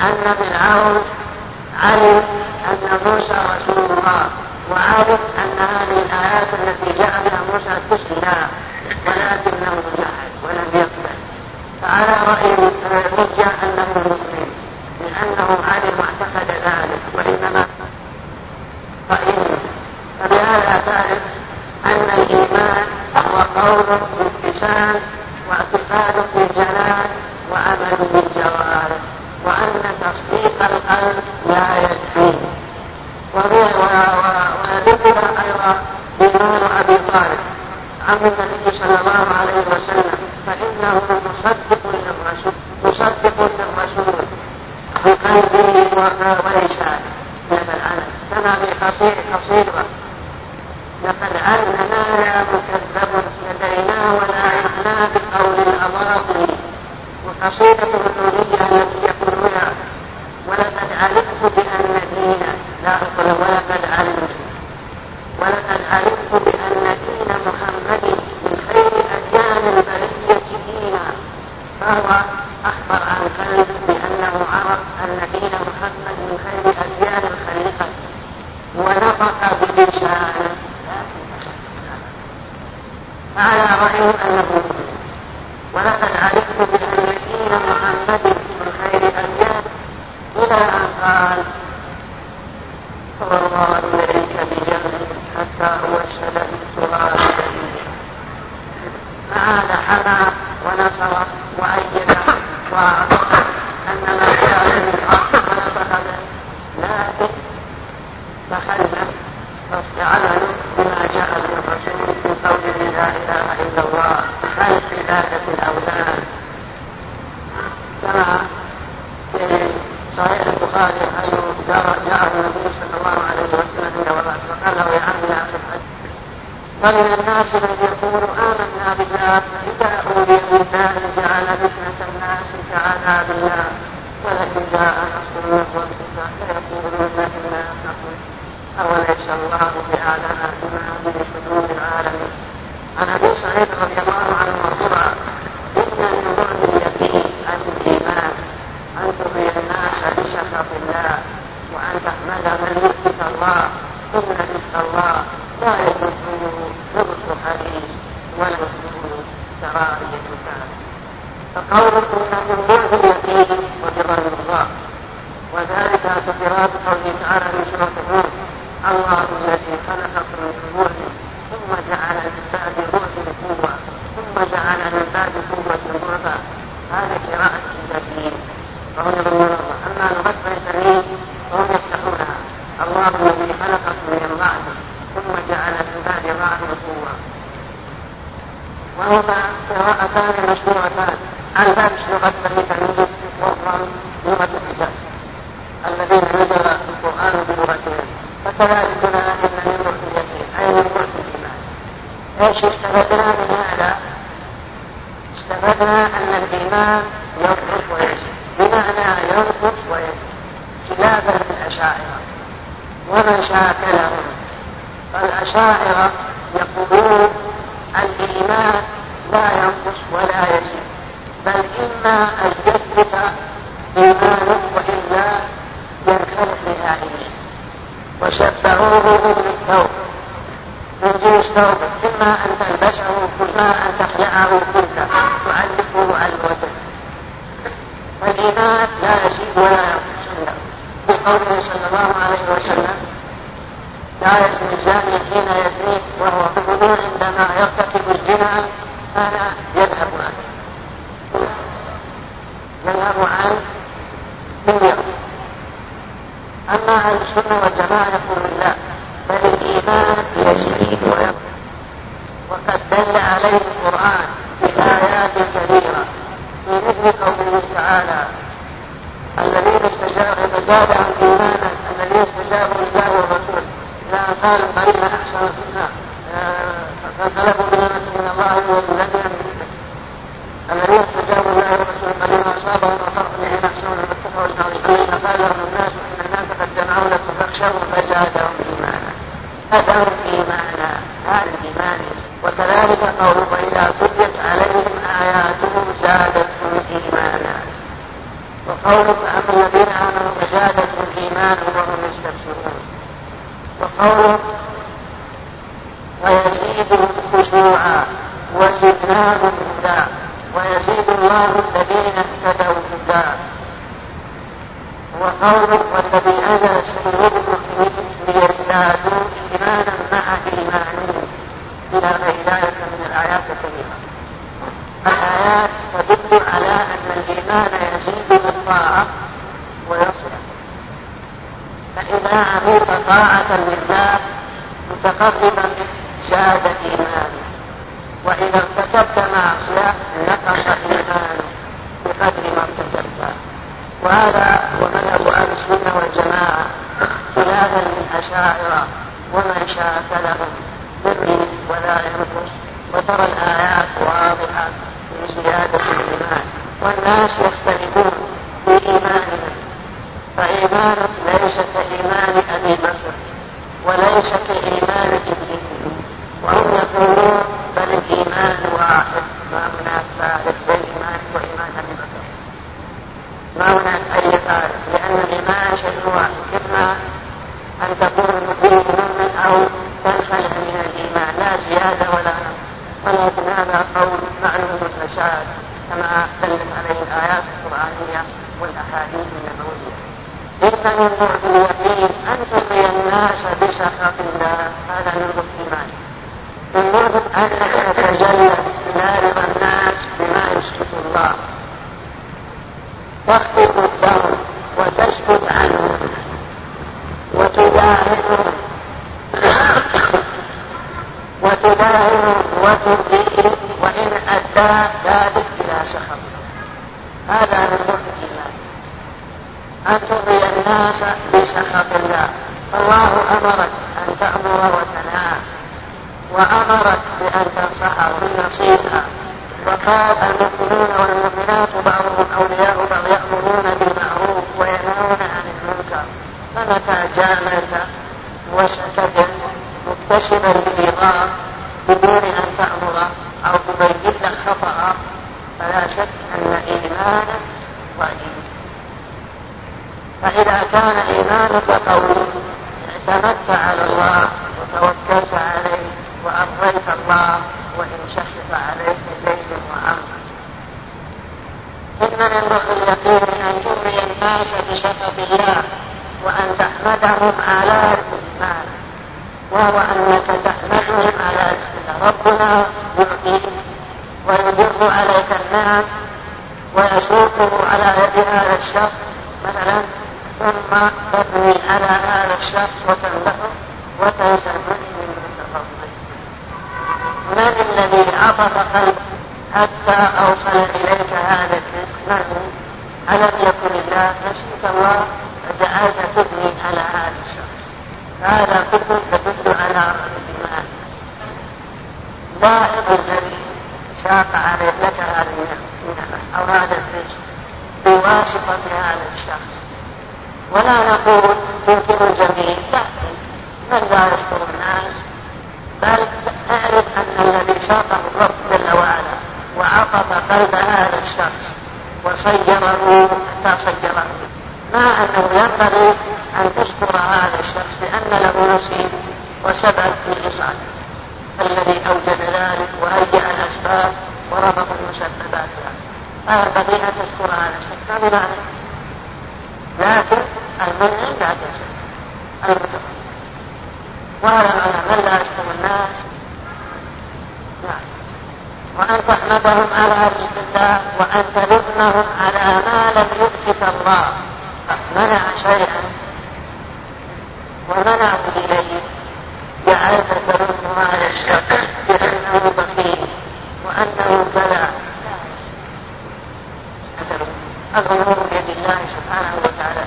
أن فرعون علم أن موسى رسول الله وعلم أن هذه الآيات التي جاء بها موسى تسلى ولكنه جحد ولم يقبل. فعلى رأي المرجع أنه مؤمن لأنه علم واعتقد ذلك وإنما رأيه فبهذا تعرف أن الإيمان هو قول بالحسان واعتقاد بالجلال وعمل بالجوارح. وأن تصديق القلب لا يكفي. وذكر أيضا إيمان أبي طالب عم النبي صلى الله عليه وسلم فإنه مصدق للرسول مصدق للرسول بقلبه ولسانه هذا علم كما في قصير قصيرة لقد علمنا يا مكذب لدينا ولا يعنى بقول الأمر وقصيدة قوله ولقد علمت ولقد علمت بأن دين محمد من خير أديان البرية دينا. فهو أخبر عن كلب بأنه عرف أن دين محمد من خير أديان الخليقة ونطق بلسانه. فعلى رأيه أنه. ولقد قراءة قوله تعالى من شرور الله الذي خلق sana يزيد بالطاعه ويصلح فاذا عملت طاعه لله متقربا زاد ايمانك وإذا ارتكبت معصية نقص إيمانك بقدر ما ارتكبت وهذا هو مذهب أهل السنة والجماعة خلافا للأشاعرة ومن شاك لهم يزيد ولا ينقص وترى الآيات واضحة في زيادة الإيمان والناس يختلفون في إيمانهم. فإيمانك ليس كإيمان أبي بكر وليس كإيمان ابنه وهم يقولون بل الإيمان واحد. ما هناك فارق بين إيمان وإيمان أبي بكر. ما هناك أي فارق لأن الإيمان شيء واحد. إما أن تكون مؤمن أو تنخلع من الإيمان. لا زيادة ولا نقص. ولكن هذا قول معلوم الفساد كما دلت عليه الآيات القرآنية والأحاديث النبوية إن من بعد اليقين أن ترضي الناس بسخط الله. هذا من الإيمان. من أنك تتجلى رضا الناس بما يسكت الله. تخطب الدهر وتسكت عنه وتداهنهم. وتداهنهم. وترضيه وإن أدى ذلك سخط هذا من الإيمان. أن ترضي الناس بسخط الله. فالله أمرك أن تأمر وتنهى وأمرك بأن تنصحه بالنصيحة وقال المؤمنون والمؤمنات بعضهم أولياء بعض يأمرون بالمعروف وينهون عن المنكر. فمتى جاملت وسكت مكتسبا للرضا بدون أن تأمر أو تبين لك خطأ فلا شك أن إيمانك ضعيف فإذا كان إيمانك قوي اعتمدت على الله وتوكلت عليه وأرضيت الله وإن شخص عليك زيد وعمر إن من روح اليقين أن ترضي الناس بسخط الله وأن تحمدهم على الإيمان وهو أنك تحمدهم على الإيمان ربنا يعطيك ويدر عليك النعم ويسوقه على يد هذا الشخص مثلا. ثم تبني على هذا الشخص وتمدحه وتنسى من من الذي عطف قلبك حتى أوصل إليك هذا الرزق من ألم يكن الله نسيت الله فجعلت تبني على هذا الشخص هذا كله تدل على الإيمان لاحظ الذي شاق عليه لك هذه النعمة أو هذا الرزق الشخص ولا نقول يمكن الجميع من لا يشكر الناس بل اعرف أن الذي شاطه الرب جل وعلا وعقد قلب هذا الشخص وصيره حتى صيره. مع أنه ينبغي أن تشكر هذا الشخص لأن له نصيب وسبب في إصعاده الذي أوجد ذلك وهيأ الأسباب وربط المسببات. فينبغي أن تشكر هذا الشخص ما بمعنى لكن المنعم لا تنسى المتقى وهذا معنى من لا يشكر الناس نعم وأن تحمدهم على رزق الله وأن تذمهم على ما لم يؤتك الله منع شيئا ومنعه إليه جعلت تذم هذا الشخص بأنه بخيل وأنه كذا الأمور بيد الله سبحانه وتعالى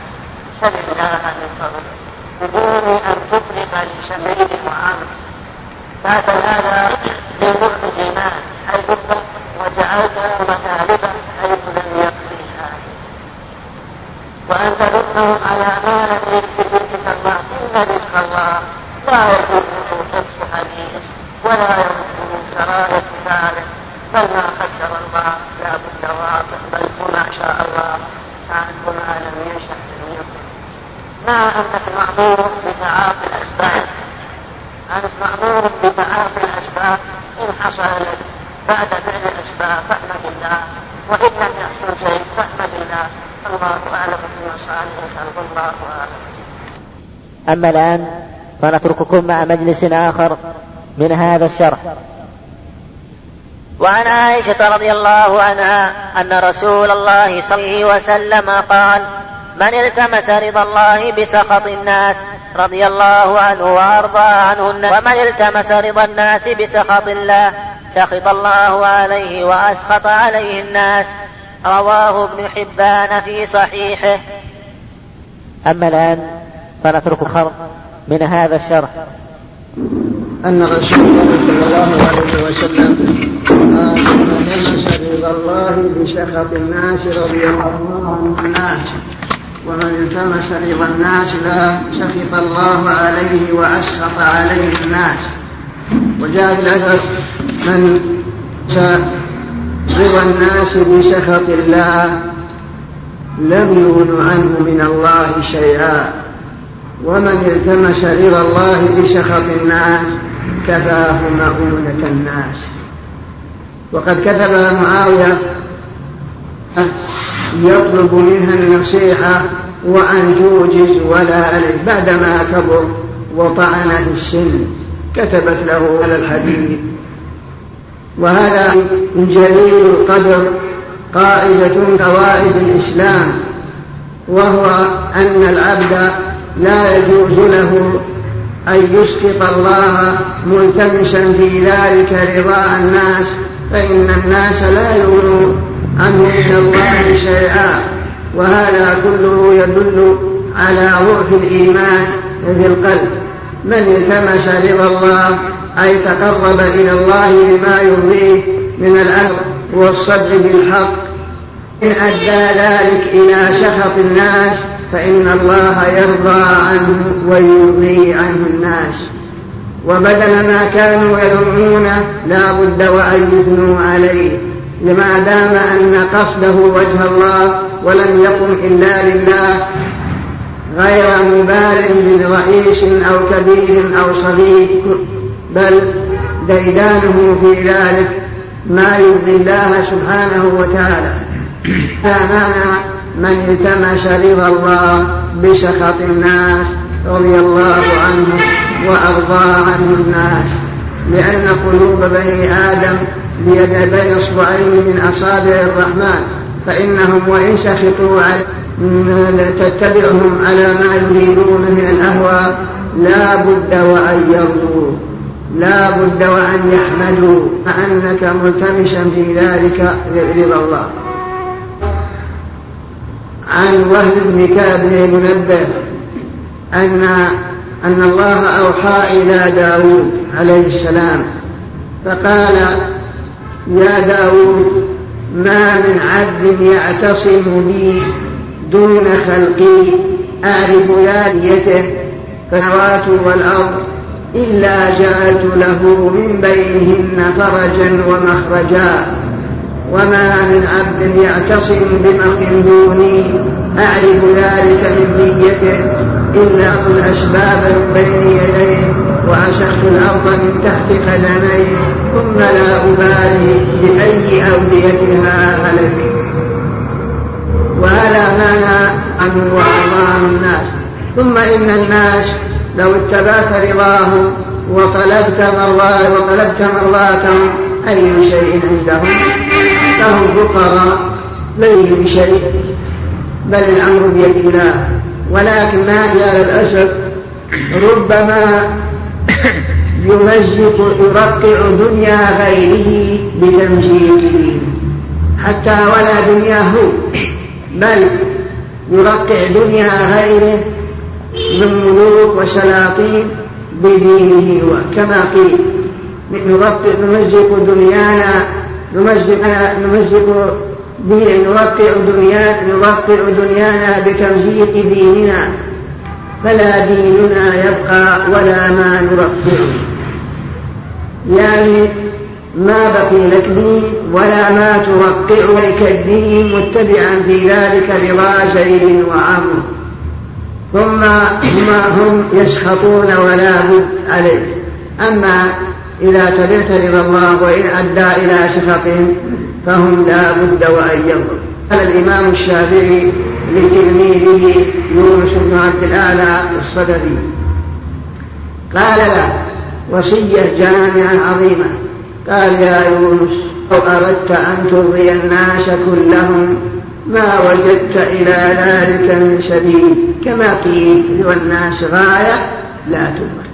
سل الله من فضله بدون أن تطلق لسبيل وعامل بعد هذا من نوع الإيمان حيث وجعلته مثالبا حيث لم يقضيها وأن تردهم على ما لم يثبت الله إن رزق الله لا يجوزه حفظ حديث ولا يمكن شرائط ذلك بل ما قدر الله لا بد واقع بل ما شاء الله كان مع أنك مأمور بتعاطي الأسباب أنت مأمور بتعاطي الأسباب إن حصل لك بعد فعل الأسباب فاحمد الله وإن لم يحصل شيء فاحمد الله الله أعلم بمصالح خلق الله أعلم أما الآن فنترككم مع مجلس آخر من هذا الشرح. وعن عائشة رضي الله عنها أن رسول الله صلى الله عليه وسلم قال من التمس رضا الله بسخط الناس رضي الله عنه وأرضى عنه الناس ومن التمس رضا الناس بسخط الله سخط الله عليه وأسخط عليه الناس. رواه ابن حبان في صحيحه. أما الآن فنترك خر من هذا الشرح. أن رسول الله صلى الله عليه وسلم قال من رضا الله بسخط الناس رضي الله عن الناس ومن التمس رضا الناس لا سخط الله عليه وأسخط عليه الناس. وجاء في الأثر من رضا الناس بسخط الله لم يغن عنه من الله شيئا. ومن التمس رضا الله بسخط الناس كفاه مؤونة الناس. وقد كتب معاوية يطلب منها النصيحة وأن توجز ولا عليه بعدما كبر وطعن في السن كتبت له على الحديث وهذا جليل القدر قاعدة من قواعد الإسلام وهو أن العبد لا يجوز له أن يسقط الله ملتمسا في ذلك رضاء الناس فإن الناس لا يغنوا عنه من الله شيئا وهذا كله يدل على ضعف الإيمان في القلب. من التمس رضا الله أي تقرب إلى الله بما يرضيه من الأمر والصدق بالحق إن أدى ذلك إلى سخط الناس فإن الله يرضى عنه ويرضي عنه الناس. وبدل ما كانوا يذمون لا بد وأن يثنوا عليه. لما دام أن قصده وجه الله ولم يقم إلا لله غير مبال برئيس أو كبير أو صغير بل ديدانه في ذلك ما يرضي الله سبحانه وتعالى. هذا من التمس رضا الله بسخط الناس رضي الله عنه وأرضى عنه الناس. لأن قلوب بني آدم بيد بين اصبعين من أصابع الرحمن. فإنهم وإن سخطوا تتبعهم على ما يريدون من الأهواء لا بد وأن يرضوا. لا بد وأن يحمدوا أنك ملتمسا في ذلك رضا الله. عن وهب بن كعب بن منبه أن أن الله أوحى إلى داود عليه السلام فقال يا داود ما من عبد يعتصم بي دون خلقي أعرف ذليته فالسماوات والأرض إلا جعلت له من بينهن فرجا ومخرجا. وما من عبد يعتصم بمن دوني أعرف ذلك من نيته. إلا الأسباب من بين يديه وأشخت الأرض من تحت قدميه. ثم لا أبالي بأي أوديتها هلك وهذا معنى عنه وأعظام الناس. ثم إن الناس لو اتبعت رضاهم وطلبت مرضاتهم أي شيء عندهم؟ فهم فقراء ليسوا بشيء بل الأمر بيد الله. ولكن ما على الأسف؟ ربما يمزق يرقع دنيا غيره بتمجيده حتى ولا دنياه بل يرقع دنيا غيره من ملوك وسلاطين بدينه كما قيل نمزق دنيانا نمزق نمزق نوقع دنيا نوقع دنيانا بتمزيق ديننا. فلا ديننا يبقى ولا ما نرقعه يعني ما بقي لك دين ولا ما ترقع لك الدين متبعا في ذلك رضا زيد وعمر. ثم هم, يسخطون ولا بد عليه. أما إذا تبعت رضا الله وإن أدى إلى سخطهم فهم لا بد وأن يرضوا. قال الإمام الشافعي لتلميذه يونس بن عبد الأعلى الصدفي قال له وصية جامعة عظيمة. قال يا يونس لو أردت أن ترضي الناس كلهم ما وجدت إلى ذلك من سبيل. كما قيل والناس غاية لا تدرك.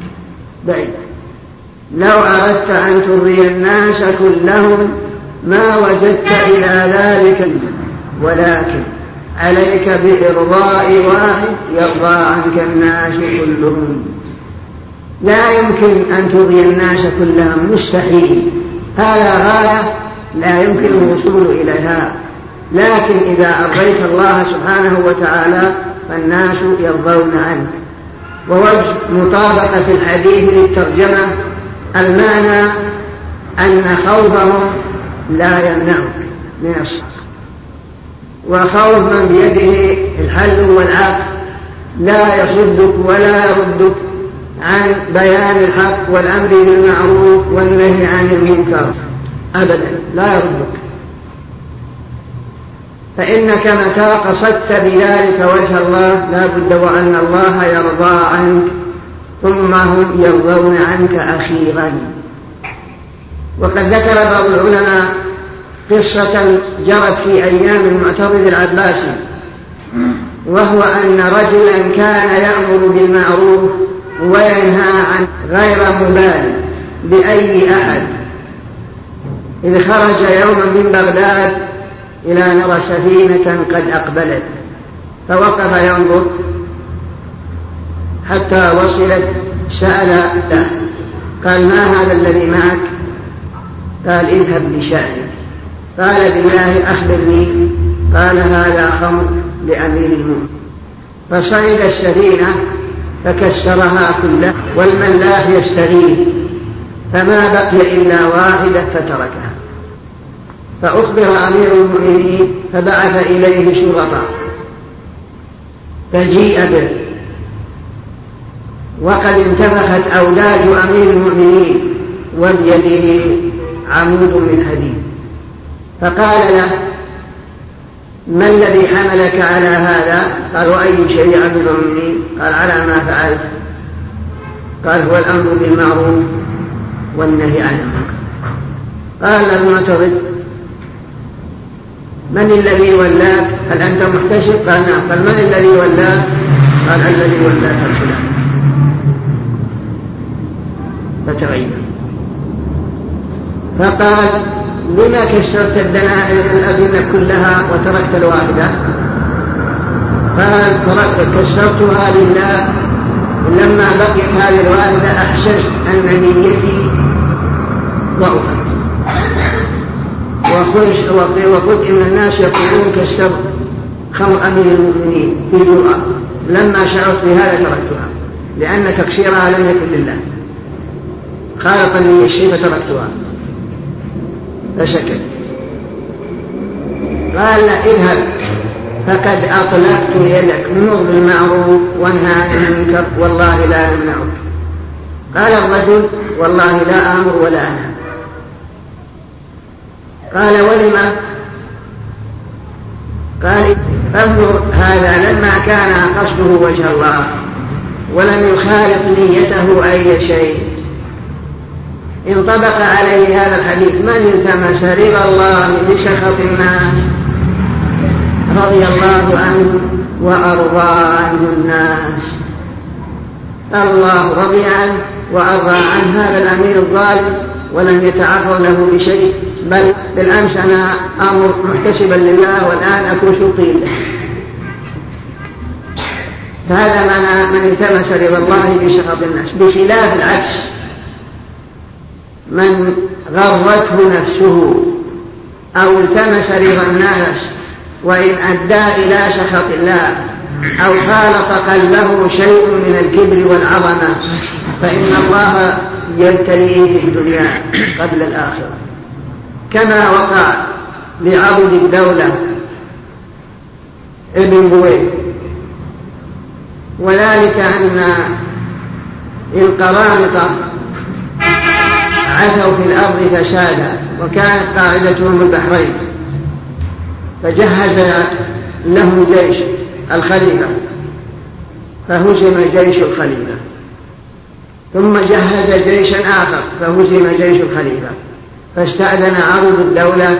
بعيد لو أردت أن ترضي الناس كلهم ما وجدت إلى ذلك ولكن عليك بإرضاء واحد يرضى عنك الناس كلهم. لا يمكن أن ترضي الناس كلهم مستحيل. هذا غاية لا يمكن الوصول إليها. لكن إذا أرضيت الله سبحانه وتعالى فالناس يرضون عنك. ووجه مطابقة الحديث للترجمة المعنى أن خوفهم لا يمنعك. من الصدق وخوف من بيده الحل والعقل لا يصدك ولا يردك عن بيان الحق والأمر بالمعروف والنهي عن المنكر. أبدا. لا يردك. فإنك متى قصدت بذلك وجه الله لا بد وأن الله يرضى عنك. ثم هم يرضون عنك أخيرا. وقد ذكر بعض العلماء قصة جرت في أيام المعترض العباسي وهو أن رجلا كان يأمر بالمعروف وينهى عن غير مبال بأي أحد. إذ خرج يوما من بغداد إلى نرى سفينة قد أقبلت فوقف ينظر حتى وصلت سأل له قال ما هذا الذي معك؟ قال اذهب بشأنك قال بالله أخبرني. قال هذا خمر لأمير المؤمنين. فصعد السفينة فكسرها كلها والملاح يستغيث فما بقي إلا واحدة فتركها. فأخبر أمير المؤمنين فبعث إليه شرطا فجيء به. وقد انتفخت أوداج أمير المؤمنين وبيده عمود من حديد فقال له ما الذي حملك على هذا؟ قال وأي شيء أمير المؤمنين؟ قال على ما فعلت. قال هو الأمر بالمعروف والنهي عن المنكر. قال المعترض من الذي ولاك؟ هل أنت محتسب؟ قال نعم. قال من الذي ولاك؟ قال الذي ولاك الفلان فتغير فقال لما الدنائر الأبنة كلها وتركت الواحدة؟ قال تركت لله لما بقيت هذه الواحدة أحسست أن نيتي ضعفت وقلت إن الناس يقولون كسرت خمر أمير المؤمنين في لما شعرت بهذا تركتها. لأن تكسيرها لم يكن لله. خالطني الشيء فتركتها. فسكت قال لا اذهب. فقد أطلقت يدك. نور بالمعروف وانهى عن المنكر. والله لا يمنعك قال الرجل والله لا آمر ولا أنهى. قال ولم؟ قال انظر هذا لما كان قصده وجه الله. ولم يخالف نيته أي شيء. انطبق عليه هذا الحديث. من التمس رضا الله بسخط الناس رضي الله عنه وأرضى عنه الناس. الله رضي عنه وأرضى عن هذا الأمير الظالم ولم يتعرض له بشيء. بل بالأمس أنا أمر محتسبا لله والآن أكون سلطي له فهذا معنى من التمس رضا الله بسخط الناس. بخلاف العكس. من غرته نفسه أو التمس رضا الناس وإن أدى إلى سخط الله أو خالط قلبه شيء من الكبر والعظمة فإن الله يبتليه في الدنيا قبل الآخرة. كما وقع لعبد الدولة ابن بويه وذلك أن القرامطة عثوا في الأرض فسادا وكانت قاعدتهم البحرين. فجهز لهم جيش الخليفة فهزم جيش الخليفة. ثم جهز جيشا آخر فهزم جيش الخليفة. فاستأذن عرض الدولة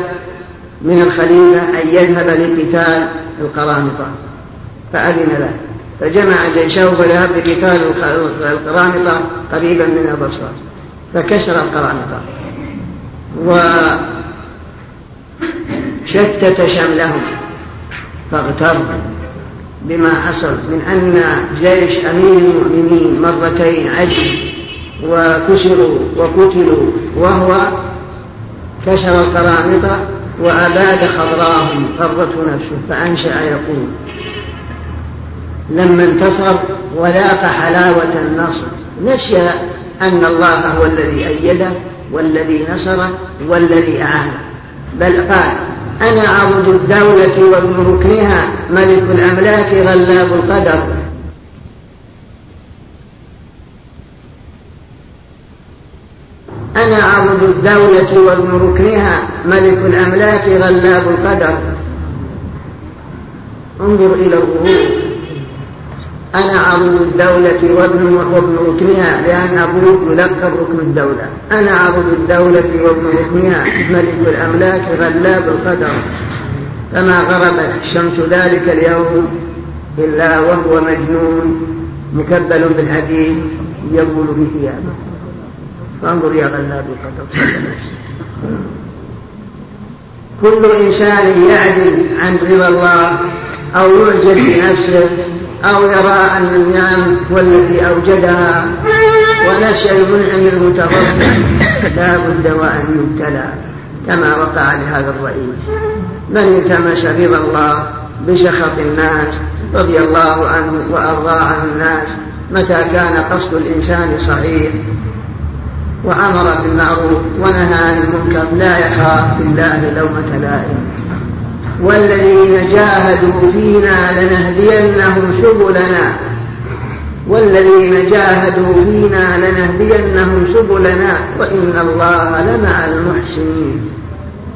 من الخليفة أن يذهب لقتال القرامطة. فأذن له فجمع جيشه فذهب لقتال القرامطة قريبا من البصرة. فكسر القرامطة وشتت شملهم. فاغتر بما حصل من أن جيش أمير المؤمنين مرتين عجز وكسروا وقتلوا وهو كسر القرامطة وأباد خضراهم غرته نفسه. فأنشأ يقول لما انتصر وذاق حلاوة النصر نسي أن الله هو الذي أيده والذي نصره والذي أعانه. بل قال أنا عبد الدولة وابن ركنها ملك الأملاك غلاب القدر. أنا عبد الدولة وابن ركنها ملك الأملاك غلاب القدر. انظر إلى الغرور. أنا عضو الدولة وابن وابن ركنها لأن أبوك يلقب ركن الدولة. أنا عضو الدولة وابن ركنها ملك الأملاك غلاب القدر. فما غربت الشمس ذلك اليوم إلا وهو مجنون مكبل بالحديد يقول بثيابه فانظر يا غلاب القدر. كل إنسان يعدل عن رضا الله أو يعجب بنفسه أو يرى أن النعم هو الذي أوجدها. ونشأ المنعم المتغفل لا بد وأن يبتلى كما وقع لهذا الرئيس. من التمس رضا الله بسخط الناس رضي الله عنه وأرضى عنه الناس متى كان قصد الإنسان صحيح. وأمر بالمعروف ونهى عن المنكر. لا يخاف بالله لومة لائم. والذين جاهدوا فينا لنهدينهم سبلنا. والذين جاهدوا فينا لنهدينهم سبلنا. وإن الله لمع المحسنين.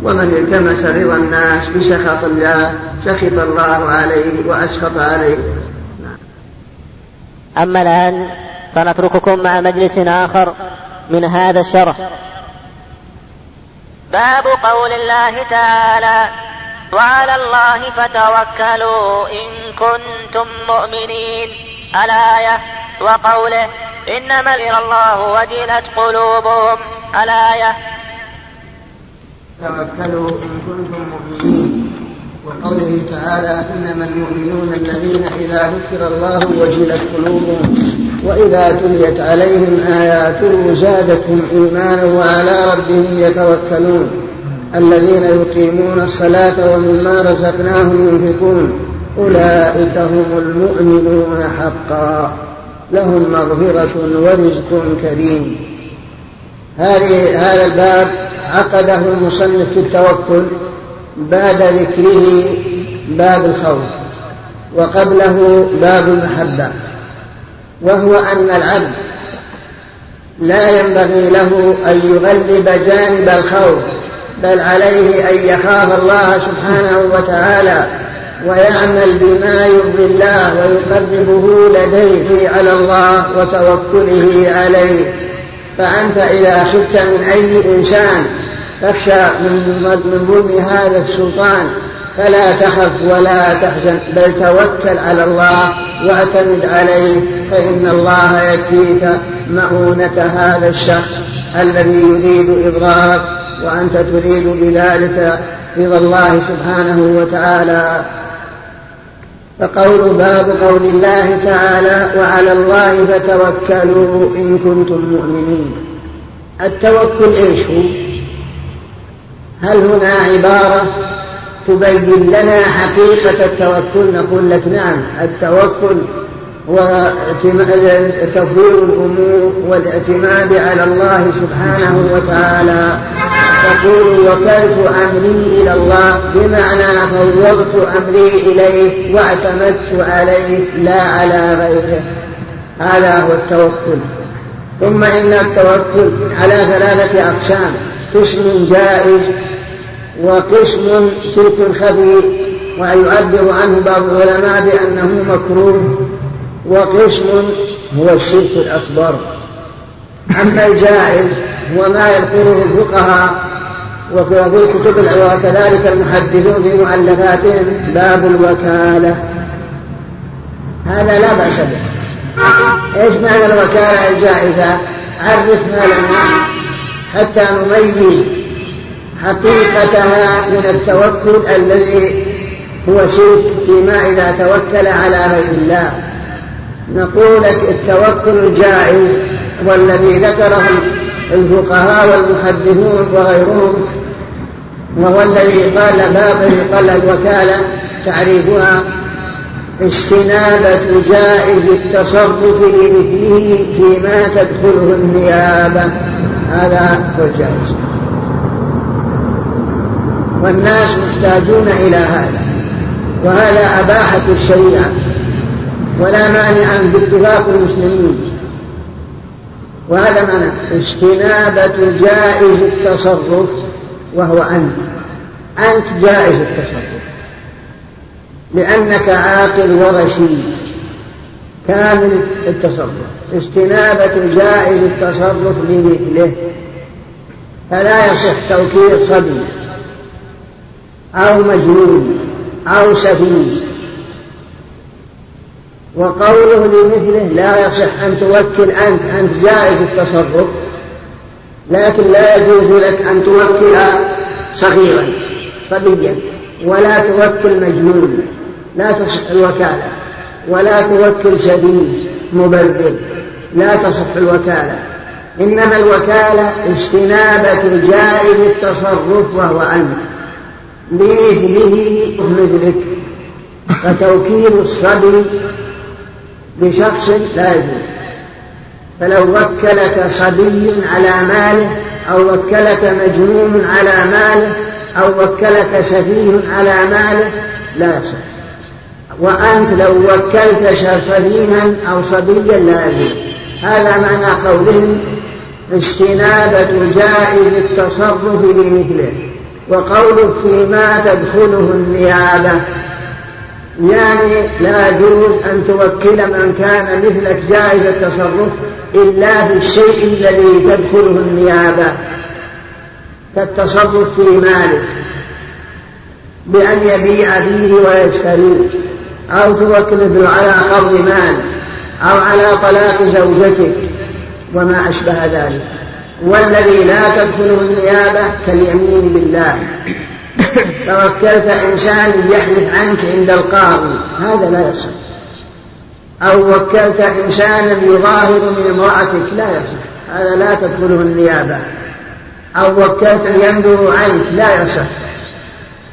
ومن التمس رضا الناس بسخط الله سخط الله عليه وأسخط عليه. أما الآن فنترككم مع مجلس آخر من هذا الشرح. باب قول الله تعالى وعلى الله فتوكلوا إن كنتم مؤمنين. الآية وقوله إنما إلى الله وجلت قلوبهم. الآية توكلوا إن كنتم مؤمنين. وقوله تعالى إنما المؤمنون الذين إذا ذكر الله وجلت قلوبهم وإذا تليت عليهم آياته زادتهم إيمانا وعلى ربهم يتوكلون. الذين يقيمون الصلاة ومما رزقناهم ينفقون أولئك هم المؤمنون حقا. لهم مغفرة ورزق كريم. هذه هذا الباب عقده المصنف في التوكل بعد ذكره باب الخوف وقبله باب المحبة وهو أن العبد لا ينبغي له أن يغلب جانب الخوف بل عليه أن يخاف الله سبحانه وتعالى ويعمل بما يرضي الله ويقربه لديه على الله وتوكله عليه. فأنت إذا خفت من أي إنسان تخشى من ظلم هذا السلطان فلا تخف ولا تحزن بل توكل على الله واعتمد عليه فإن الله يكفيك مؤونة هذا الشخص الذي يريد إضرارك وأنت تريد بذلك رضا الله سبحانه وتعالى. فقول باب قول الله تعالى وعلى الله فتوكلوا إن كنتم مؤمنين التوكل إيش هو؟ هل هنا عبارة تبين لنا حقيقة التوكل؟ نقول لك نعم التوكل وتفويض الأمور والاعتماد على الله سبحانه وتعالى. تقول وكلت أمري إلى الله. بمعنى فوضت أمري إليه واعتمدت عليه لا على غيره. هذا هو التوكل. ثم إن التوكل على ثلاثة أقسام قسم جائز وقسم شرك خفي ويعبر عنه بعض العلماء بأنه مكروه. وقسم هو الشرك الأكبر. أما الجائز هو ما يذكره الفقهاء وفي كتب وكذلك المحدثون في مؤلفاتهم باب الوكالة. هذا لا بأس به. إيش معنى الوكالة الجائزة؟ عرفنا لنا حتى نميز حقيقتها من التوكل الذي هو شرك فيما إذا توكل على غير الله. نقول التوكل الجائز والذي ذكره الفقهاء والمحدثون وغيرهم وهو الذي قال باب قال الوكالة تعريفها استنابة جائز التصرف لمثله فيما تدخله النيابة. هذا هو الجائز. والناس محتاجون إلى هذا وهذا أباحة الشريعة. ولا مانع باتفاق المسلمين. وهذا معنى استنابة جائز التصرف وهو أنت. أنت جائز التصرف. لأنك عاقل ورشيد. كامل التصرف. استنابة جائز التصرف لمثله. فلا يصح توكيل صبي أو مجنون أو سفيه. وقوله لمثله لا يصح أن توكل أنت أنت جائز التصرف لكن لا يجوز لك أن توكل صغيرا صبيا ولا توكل مجنون لا تصح الوكالة ولا توكل شديد مبذر لا تصح الوكالة. إنما الوكالة استنابة جائز التصرف وهو أنت بمثله مثلك فتوكيل الصبي لشخص لا يجوز فلو وكلك صبي على ماله أو وكلك مجنون على ماله أو وكلك سفيه على ماله لا يصح وأنت لو وكلت سفيها أو صبيا لا يجوز هذا معنى قولهم استنابة جائز التصرف بمثله وقولك فيما تدخله النيابة يعني لا يجوز أن توكل من كان مثلك جائز التصرف إلا في الشيء الذي تدخله النيابة كالتصرف في مالك بأن يبيع فيه ويشتريه أو توكل على قرض مال أو على طلاق زوجتك وما أشبه ذلك. والذي لا تدخله النيابة كاليمين بالله. توكلت إنسان يحلف عنك عند القاضي. هذا لا يصح. أو وكلت إنسانا يظاهر من امرأتك. لا يصح. هذا لا تدخله النيابة. أو وكلت ينظر عنك. لا يصح.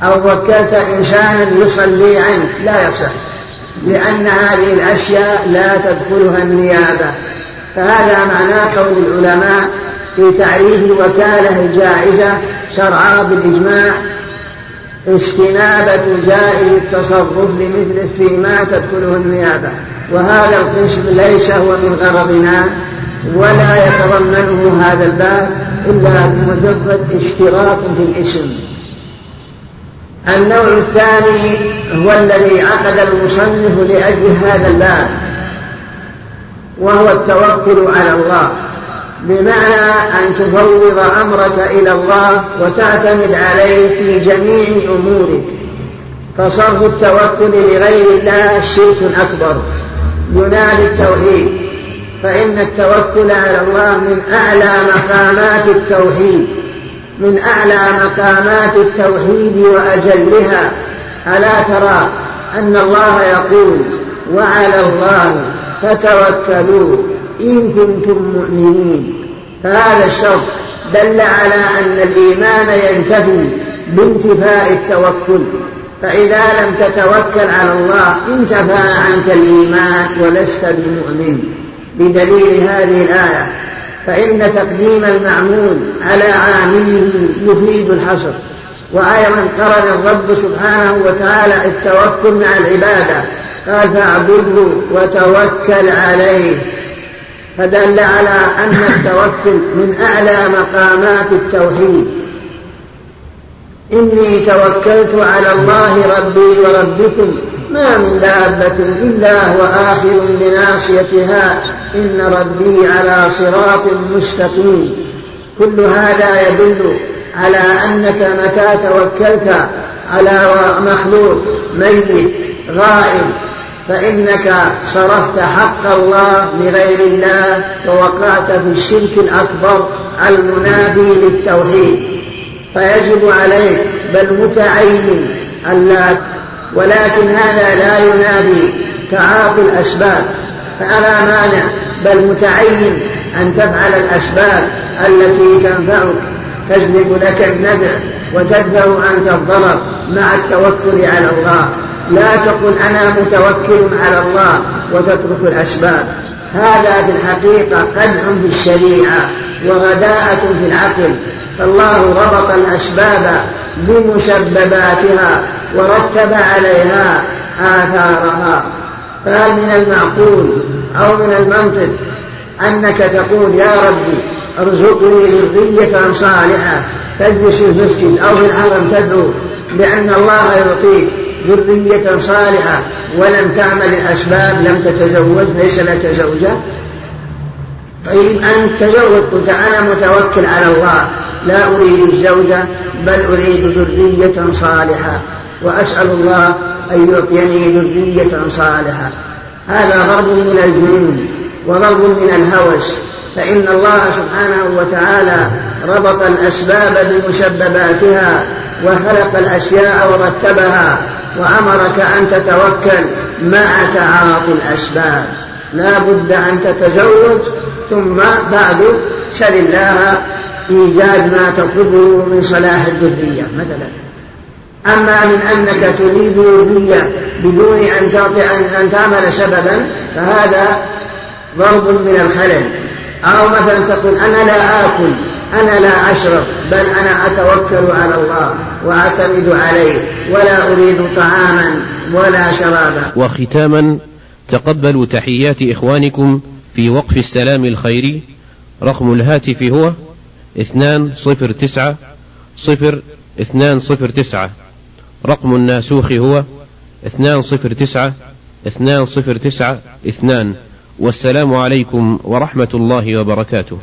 أو وكلت إنسانا يصلي عنك. لا يصح. لأن هذه الأشياء لا تدخلها النيابة. فهذا معنى قول العلماء في تعريف الوكالة الجائزة شرعا بالإجماع استنابة جائز التصرف لمثله فيما تدخله النيابة. وهذا القسم ليس هو من غرضنا ولا يتضمنه هذا الباب إلا بمجرد اشتراك في الاسم. النوع الثاني هو الذي عقد المصنف لأجل هذا الباب وهو التوكل على الله. بمعنى أن تفوض أمرك إلى الله وتعتمد عليه في جميع أمورك. فصرف التوكل لغير الله شرك أكبر. ينال التوحيد. فإن التوكل على الله من أعلى مقامات التوحيد. من أعلى مقامات التوحيد وأجلها. ألا ترى أن الله يقول وعلى الله فتوكلوا. إن كنتم مؤمنين. فهذا الشرط دل على أن الإيمان ينتفي بانتفاء التوكل. فإذا لم تتوكل على الله انتفى عنك الإيمان ولست بمؤمن. بدليل هذه الآية فإن تقديم المعمول على عامله يفيد الحصر. وأيضا قرن الرب سبحانه وتعالى التوكل مع العبادة. قال فاعبده وتوكل عليه. فدل على أن التوكل من أعلى مقامات التوحيد. إني توكلت على الله ربي وربكم ما من دابة إلا هو آخذ بناصيتها إن ربي على صراط مستقيم. كل هذا يدل على أنك متى توكلت على مخلوق ميت غائب فإنك صرفت حق الله لغير الله ووقعت في الشرك الأكبر المنافي للتوحيد. فيجب عليك بل متعين ألا ولكن هذا لا ينافي تعاطي الأسباب. فألا مانع بل متعين أن تفعل الأسباب التي تنفعك. تجلب لك النفع وتدفع عنك الضرر مع التوكل على الله. لا تقل أنا متوكل على الله وتترك الأسباب. هذا في الحقيقة قدح في الشريعة وغداءة في العقل. فالله ربط الأسباب بمسبباتها ورتب عليها آثارها. فهل من المعقول أو من المنطق أنك تقول يا ربي ارزقني ذرية صالحة تجلس في المسجد أو في الحرم تدعو. بأن الله يعطيك ذرية صالحة ولم تعمل الأسباب لم تتزوج ليس لك زوجة. طيب أنت تزوج قلت أنا متوكل على الله لا أريد الزوجة بل أريد ذرية صالحة. وأسأل الله أن يعطيني ذرية صالحة. هذا ضرب من الجنون وضرب من الهوس. فإن الله سبحانه وتعالى ربط الأسباب بمسبباتها وخلق الأشياء ورتبها وأمرك أن تتوكل مع تعاطي الأسباب. لا بد أن تتزوج ثم بعد سل الله إيجاد ما تطلبه من صلاح الذرية مثلا. أما من أنك تريد ذرية بدون أن تعطي أن تعمل سببا فهذا ضرب من الخلل. أو مثلا تقول أنا لا آكل. أنا لا أشرب بل أنا أتوكل على الله وأعتمد عليه ولا أريد طعاما ولا شرابا. وختاما تقبلوا تحيات إخوانكم في وقف السلام الخيري. رقم الهاتف هو اثنان صفر تسعة صفر اثنان صفر تسعة. رقم الناسوخ هو اثنان صفر تسعة اثنان صفر تسعة اثنان. والسلام عليكم ورحمة الله وبركاته.